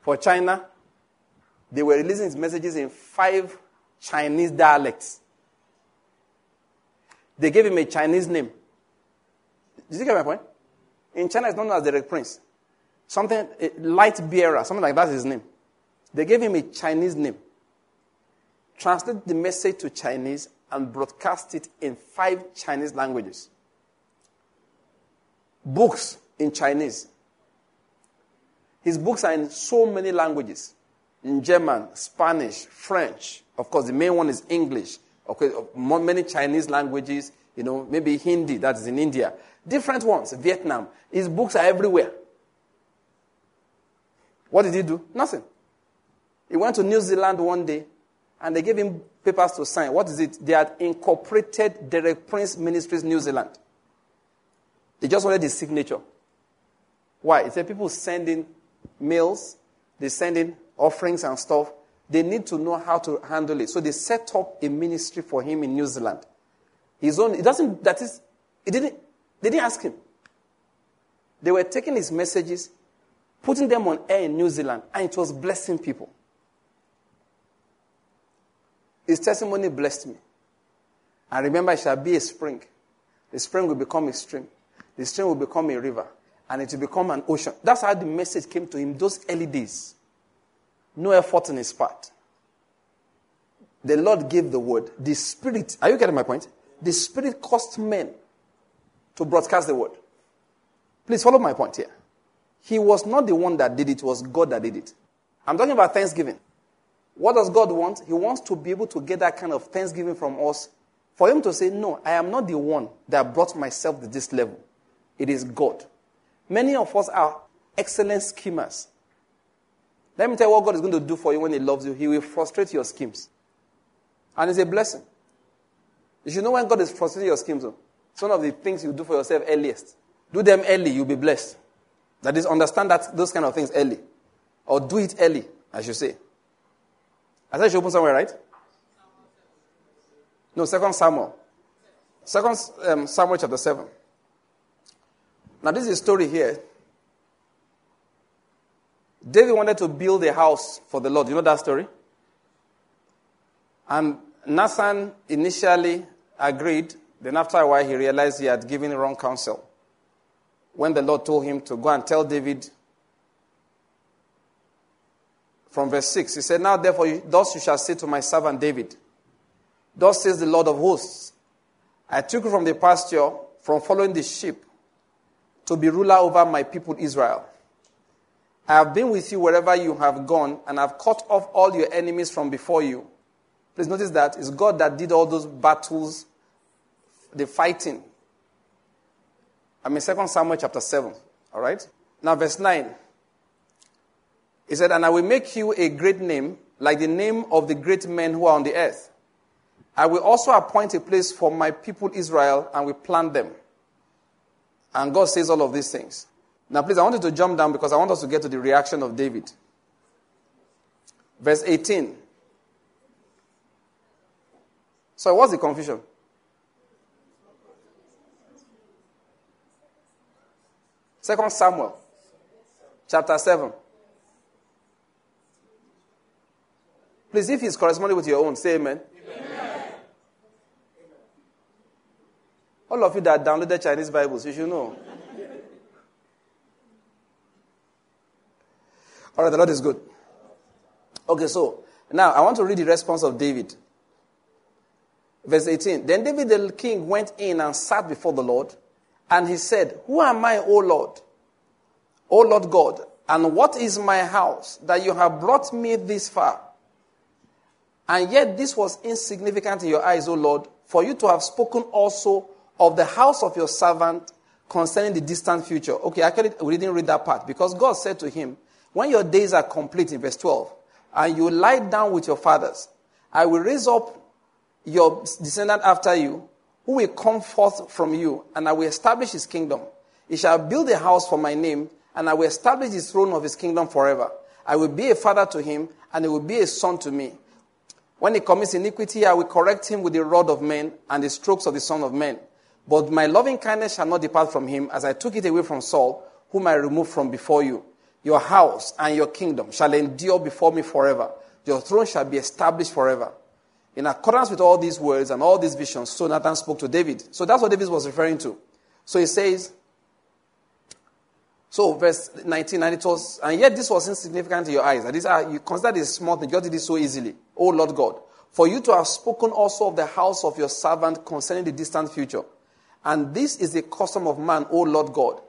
For China, they were releasing his messages in five Chinese dialects. They gave him a Chinese name. Did you get my point? In China, it's known as Derek Prince. Something, light bearer, something like that is his name. They gave him a Chinese name. Translate the message to Chinese and broadcast it in five Chinese languages. Books in Chinese. His books are in so many languages in German, Spanish, French. Of course, the main one is English. Okay, many Chinese languages, you know, maybe Hindi, that is in India. Different ones, Vietnam. His books are everywhere. What did he do? Nothing. He went to New Zealand one day and they gave him papers to sign. What is it? They had incorporated Derek Prince Ministries New Zealand. They just wanted his signature. Why? He said people send mails, they send in offerings and stuff. They need to know how to handle it. So they set up a ministry for him in New Zealand. His own, it doesn't, that is, it didn't, they didn't ask him. They were taking his messages, putting them on air in New Zealand, and it was blessing people. His testimony blessed me. And remember, it shall be a spring. The spring will become a stream. The stream will become a river. And it will become an ocean. That's how the message came to him those early days. No effort on his part. The Lord gave the word. The Spirit, are you getting my point? The Spirit caused men to broadcast the word. Please follow my point here. He was not the one that did it, it was God that did it. I'm talking about Thanksgiving. What does God want? He wants to be able to get that kind of thanksgiving from us. For Him to say, No, I am not the one that brought myself to this level. It is God. Many of us are excellent schemers. Let me tell you what God is going to do for you when He loves you. He will frustrate your schemes. And it's a blessing. You should know when God is frustrating your schemes. It's one of the things you do for yourself earliest. Do them early, you'll be blessed. That is, understand that those kind of things early. Or do it early, I should say. I said you should open somewhere, right? No, Second Samuel. Second um, Samuel chapter 7. Now, this is a story here. David wanted to build a house for the Lord. You know that story? And Nathan initially agreed. Then, after a while, he realized he had given wrong counsel. When the Lord told him to go and tell David from verse 6. He said, Now therefore, thus you shall say to my servant David, Thus says the Lord of hosts, I took you from the pasture, from following the sheep, to be ruler over my people Israel. I have been with you wherever you have gone, and I have cut off all your enemies from before you. Please notice that it's God that did all those battles, the fighting. I'm in 2 Samuel chapter 7. All right? Now, verse 9. He said, And I will make you a great name, like the name of the great men who are on the earth. I will also appoint a place for my people Israel and will plant them. And God says all of these things. Now, please, I want you to jump down because I want us to get to the reaction of David. Verse 18. So, what's the confusion? Second Samuel, chapter 7. Please, if it's corresponding with your own, say amen. amen. All of you that downloaded Chinese Bibles, you should know. All right, the Lord is good. Okay, so now I want to read the response of David. Verse 18. Then David the king went in and sat before the Lord, and he said, Who am I, O Lord? O Lord God, and what is my house that you have brought me this far? And yet this was insignificant in your eyes, O Lord, for you to have spoken also of the house of your servant concerning the distant future. Okay, actually, we didn't read that part because God said to him, When your days are complete, in verse 12, and you lie down with your fathers, I will raise up your descendant after you, who will come forth from you, and I will establish his kingdom. He shall build a house for my name, and I will establish his throne of his kingdom forever. I will be a father to him, and he will be a son to me. When he commits iniquity, I will correct him with the rod of men and the strokes of the Son of Men. But my loving kindness shall not depart from him, as I took it away from Saul, whom I removed from before you. Your house and your kingdom shall endure before me forever. Your throne shall be established forever. In accordance with all these words and all these visions, so Nathan spoke to David. So that's what David was referring to. So he says, so verse 19, and it was, and yet this was insignificant in your eyes. And this, uh, you consider this small thing, you did it so easily. O Lord God, for you to have spoken also of the house of your servant concerning the distant future. And this is the custom of man, O Lord God.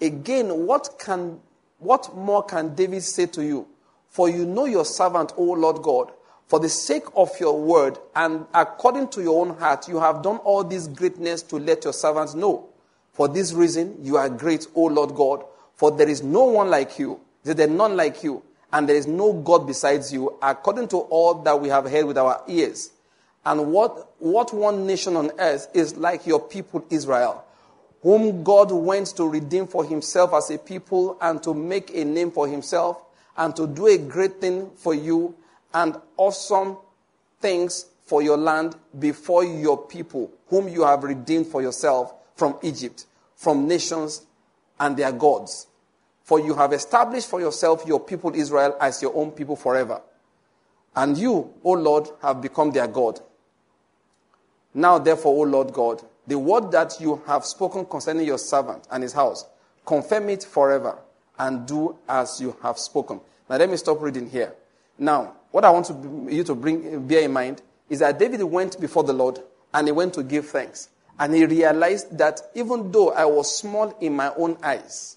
Again, what can, what more can David say to you? For you know your servant, O Lord God. For the sake of your word and according to your own heart, you have done all this greatness to let your servants know. For this reason, you are great, O Lord God for there is no one like you. There is none like you. And there is no God besides you, according to all that we have heard with our ears. And what, what one nation on earth is like your people Israel, whom God went to redeem for himself as a people and to make a name for himself and to do a great thing for you and awesome things for your land before your people, whom you have redeemed for yourself from Egypt, from nations and their gods. For you have established for yourself your people Israel as your own people forever. And you, O Lord, have become their God. Now, therefore, O Lord God, the word that you have spoken concerning your servant and his house, confirm it forever and do as you have spoken. Now, let me stop reading here. Now, what I want to, you to bring, bear in mind is that David went before the Lord and he went to give thanks. And he realized that even though I was small in my own eyes,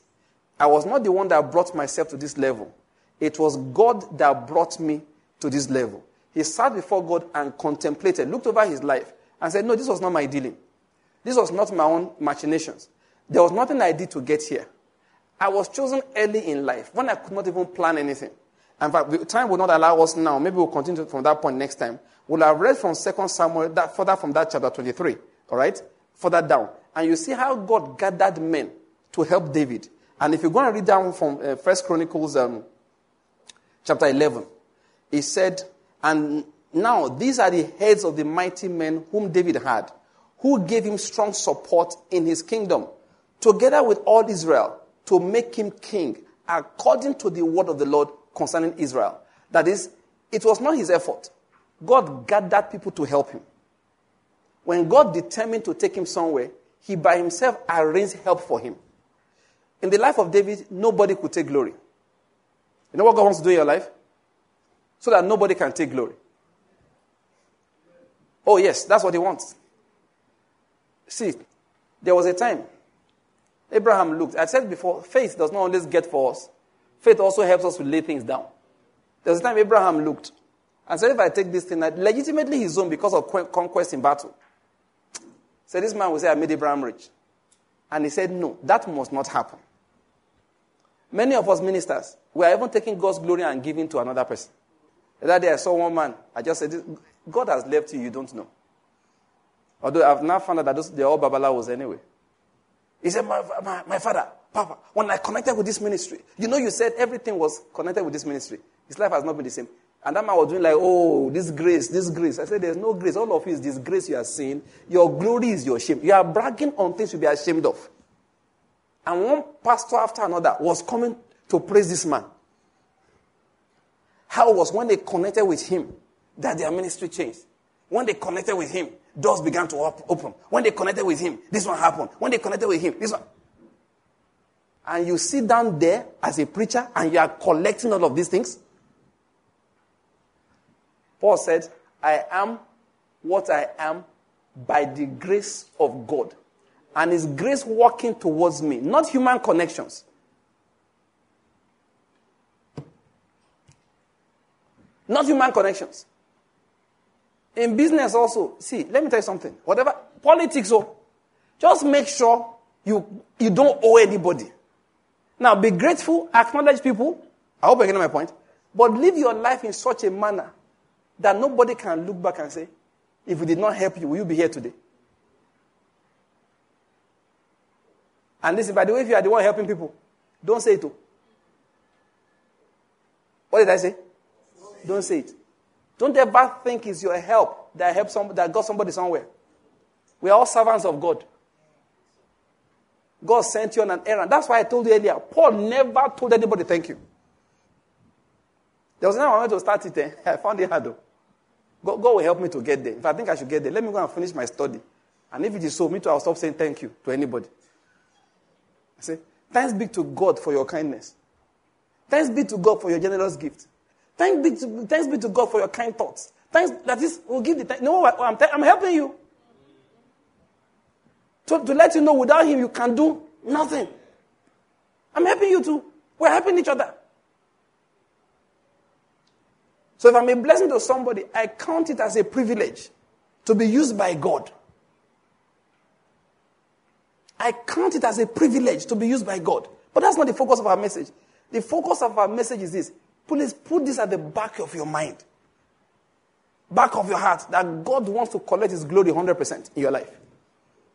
I was not the one that brought myself to this level. It was God that brought me to this level. He sat before God and contemplated, looked over his life, and said, No, this was not my dealing. This was not my own machinations. There was nothing I did to get here. I was chosen early in life when I could not even plan anything. In fact, time will not allow us now. Maybe we'll continue from that point next time. We'll have read from 2 Samuel, that, further from that chapter 23. All right? Further down. And you see how God gathered men to help David. And if you're going to read down from uh, First Chronicles um, chapter 11, he said, And now these are the heads of the mighty men whom David had, who gave him strong support in his kingdom, together with all Israel, to make him king, according to the word of the Lord concerning Israel. That is, it was not his effort. God gathered people to help him. When God determined to take him somewhere, he by himself arranged help for him. In the life of David, nobody could take glory. You know what God wants to do in your life? So that nobody can take glory. Oh, yes, that's what he wants. See, there was a time Abraham looked. I said before, faith does not always get for us, faith also helps us to lay things down. There was a time Abraham looked and said, If I take this thing, legitimately his own because of conquest in battle. So this man will say, I made Abraham rich. And he said, No, that must not happen. Many of us ministers, we are even taking God's glory and giving to another person. The other day I saw one man, I just said, God has left you, you don't know. Although I've now found out that they're all babalawos anyway. He said, my, my, my father, Papa, when I connected with this ministry, you know, you said everything was connected with this ministry. His life has not been the same. And that man was doing like, oh, this grace, this grace. I said, there's no grace. All of you is this grace you are seeing. Your glory is your shame. You are bragging on things you be ashamed of. And one pastor after another was coming to praise this man. How was when they connected with him that their ministry changed? When they connected with him, doors began to open. When they connected with him, this one happened. When they connected with him, this one. And you sit down there as a preacher and you are collecting all of these things. Paul said, I am what I am by the grace of God. And His grace working towards me, not human connections. Not human connections. In business also, see, let me tell you something. Whatever, politics, oh, just make sure you, you don't owe anybody. Now, be grateful, acknowledge people. I hope you're getting my point. But live your life in such a manner that nobody can look back and say, if we did not help you, will you be here today? And listen, by the way, if you are the one helping people, don't say it. Too. What did I say? Don't say it. Don't ever think it's your help that helps some, that got somebody somewhere. We are all servants of God. God sent you on an errand. That's why I told you earlier. Paul never told anybody thank you. There was I wanted to start it. Eh? (laughs) I found it hard though. God, God, will help me to get there. If I think I should get there, let me go and finish my study. And if it is so, me too, I'll stop saying thank you to anybody. I say, thanks be to God for your kindness. Thanks be to God for your generous gift. Thanks be to, thanks be to God for your kind thoughts. Thanks, that is, we'll give the. No, I'm, I'm helping you. To, to let you know without him you can do nothing. I'm helping you too. We're helping each other. So if I'm a blessing to somebody, I count it as a privilege to be used by God. I count it as a privilege to be used by God. But that's not the focus of our message. The focus of our message is this. Please put this at the back of your mind, back of your heart, that God wants to collect His glory 100% in your life.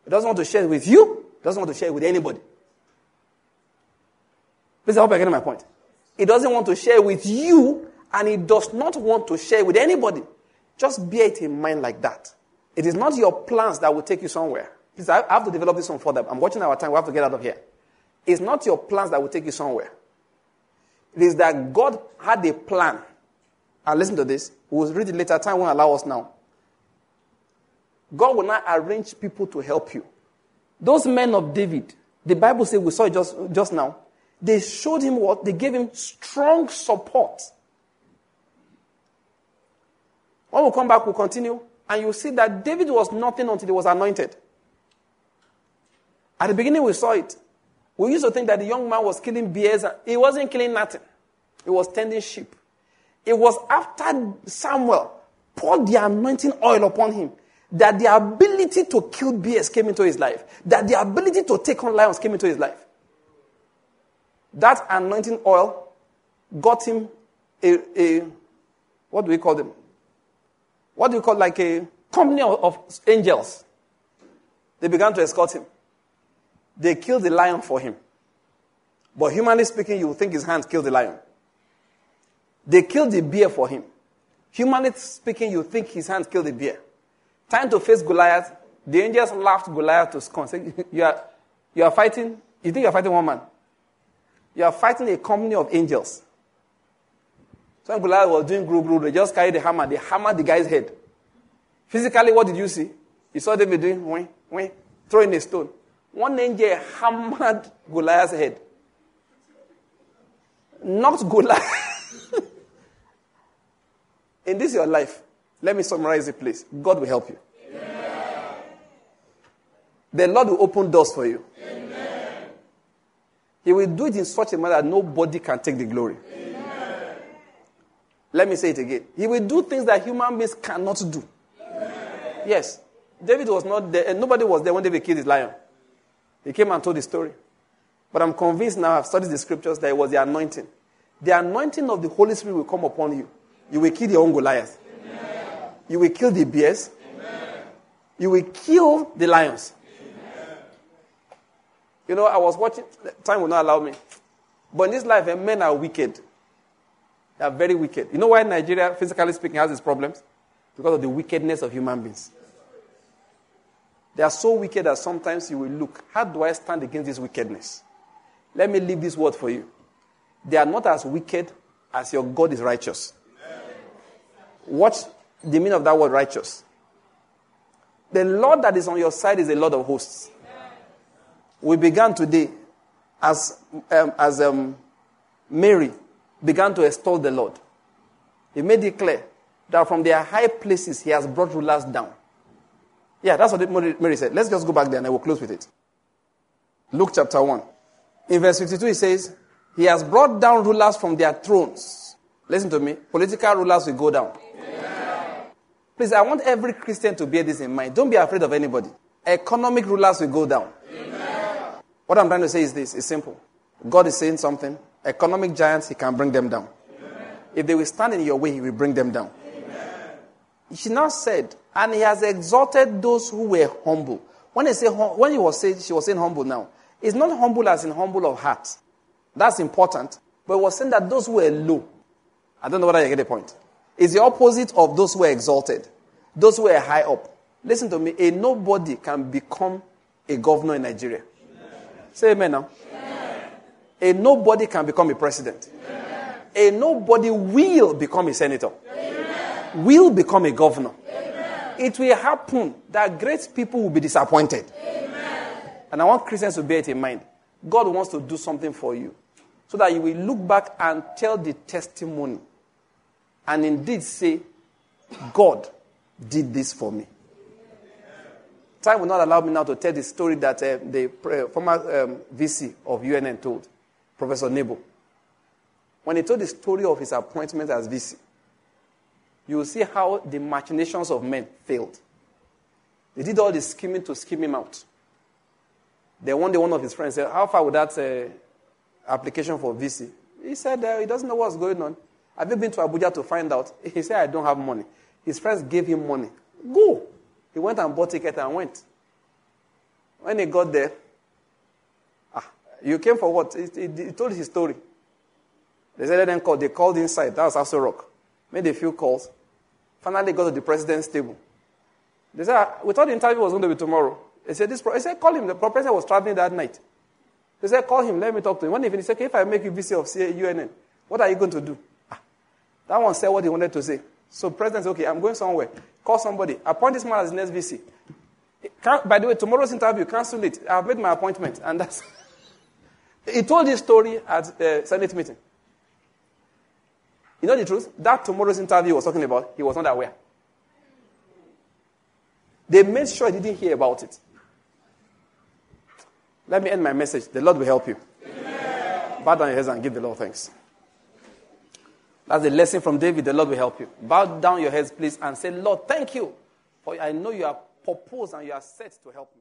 He doesn't want to share it with you, he doesn't want to share it with anybody. Please, I hope you're getting my point. He doesn't want to share with you, and he does not want to share with anybody. Just bear it in mind like that. It is not your plans that will take you somewhere. Please, I have to develop this one further. I'm watching our time. We have to get out of here. It's not your plans that will take you somewhere. It is that God had a plan. And listen to this. We'll read it later. Time won't allow us now. God will not arrange people to help you. Those men of David, the Bible says we saw it just, just now, they showed him what? They gave him strong support. When we come back, we'll continue. And you see that David was nothing until he was anointed. At the beginning, we saw it. We used to think that the young man was killing bears. He wasn't killing nothing. He was tending sheep. It was after Samuel poured the anointing oil upon him that the ability to kill bears came into his life. That the ability to take on lions came into his life. That anointing oil got him a, a what do we call them? What do you call like a company of, of angels? They began to escort him. They killed the lion for him. But humanly speaking, you would think his hands killed the lion. They killed the bear for him. Humanly speaking, you think his hands killed the bear. Time to face Goliath. The angels laughed Goliath to scorn. Say, (laughs) you are, you are fighting, you think you are fighting one man. You are fighting a company of angels. So when Goliath was doing group group, they just carried the hammer. They hammered the guy's head. Physically, what did you see? You saw David doing, wing, wing, throwing a stone. One angel hammered Goliath's head. Not Goliath. (laughs) In this your life, let me summarize it, please. God will help you. Amen. The Lord will open doors for you. Amen. He will do it in such a manner that nobody can take the glory. Amen. Let me say it again. He will do things that human beings cannot do. Yes. David was not there, and nobody was there when David killed his lion. He came and told the story. But I'm convinced now, I've studied the scriptures, that it was the anointing. The anointing of the Holy Spirit will come upon you. You will kill your own Goliath. Amen. You will kill the bears. Amen. You will kill the lions. Amen. You know, I was watching, time will not allow me. But in this life, eh, men are wicked. They are very wicked. You know why Nigeria, physically speaking, has its problems? Because of the wickedness of human beings. They are so wicked that sometimes you will look, how do I stand against this wickedness? Let me leave this word for you. They are not as wicked as your God is righteous. Watch the meaning of that word righteous. The Lord that is on your side is a Lord of hosts. We began today as, um, as um, Mary began to extol the Lord. He made it clear that from their high places he has brought rulers down. Yeah, that's what Mary said. Let's just go back there and I will close with it. Luke chapter 1. In verse 52, he says, He has brought down rulers from their thrones. Listen to me. Political rulers will go down. Please, I want every Christian to bear this in mind. Don't be afraid of anybody. Economic rulers will go down. What I'm trying to say is this it's simple. God is saying something. Economic giants, He can bring them down. If they will stand in your way, He will bring them down. She now said, and He has exalted those who were humble. When, he say, when he was saying, she was saying humble now, it's not humble as in humble of heart. That's important. But he was saying that those who were low, I don't know whether you get the point is the opposite of those who are exalted, those who are high up. Listen to me, a nobody can become a governor in Nigeria. Amen. Say amen now. Amen. A nobody can become a president. Amen. A nobody will become a senator. Will become a governor. It will happen that great people will be disappointed. And I want Christians to bear it in mind. God wants to do something for you so that you will look back and tell the testimony and indeed say, God did this for me. Time will not allow me now to tell the story that uh, the uh, former um, VC of UNN told, Professor Nebo. When he told the story of his appointment as VC, you will see how the machinations of men failed. They did all the scheming to scheme him out. Then one day, one of his friends said, How far would that uh, application for VC? He said, uh, He doesn't know what's going on. Have you been to Abuja to find out? (laughs) He said, I don't have money. His friends gave him money. Go. He went and bought ticket and went. When he got there, ah, you came for what? He, he, he told his story. They said, let them call. They called inside. That was Aso Rock. Made a few calls. Finally got to the president's table. They said, ah, we thought the interview was going to be tomorrow. He said, this, he said, call him. The president was traveling that night. They said, call him. Let me talk to him. One When he said, okay, if I make you VC of UNN, what are you going to do? That one said what he wanted to say. So president said, okay, I'm going somewhere. Call somebody. Appoint this man as next VC. by the way, tomorrow's interview, cancel it. I've made my appointment. And that's... (laughs) he told this story at the Senate meeting. You know the truth? That tomorrow's interview was talking about, he was not aware. They made sure he didn't hear about it. Let me end my message. The Lord will help you. Bow down your heads and give the Lord thanks. That's the lesson from David. The Lord will help you. Bow down your heads, please, and say, Lord, thank you. For I know you are purposed and you are set to help me.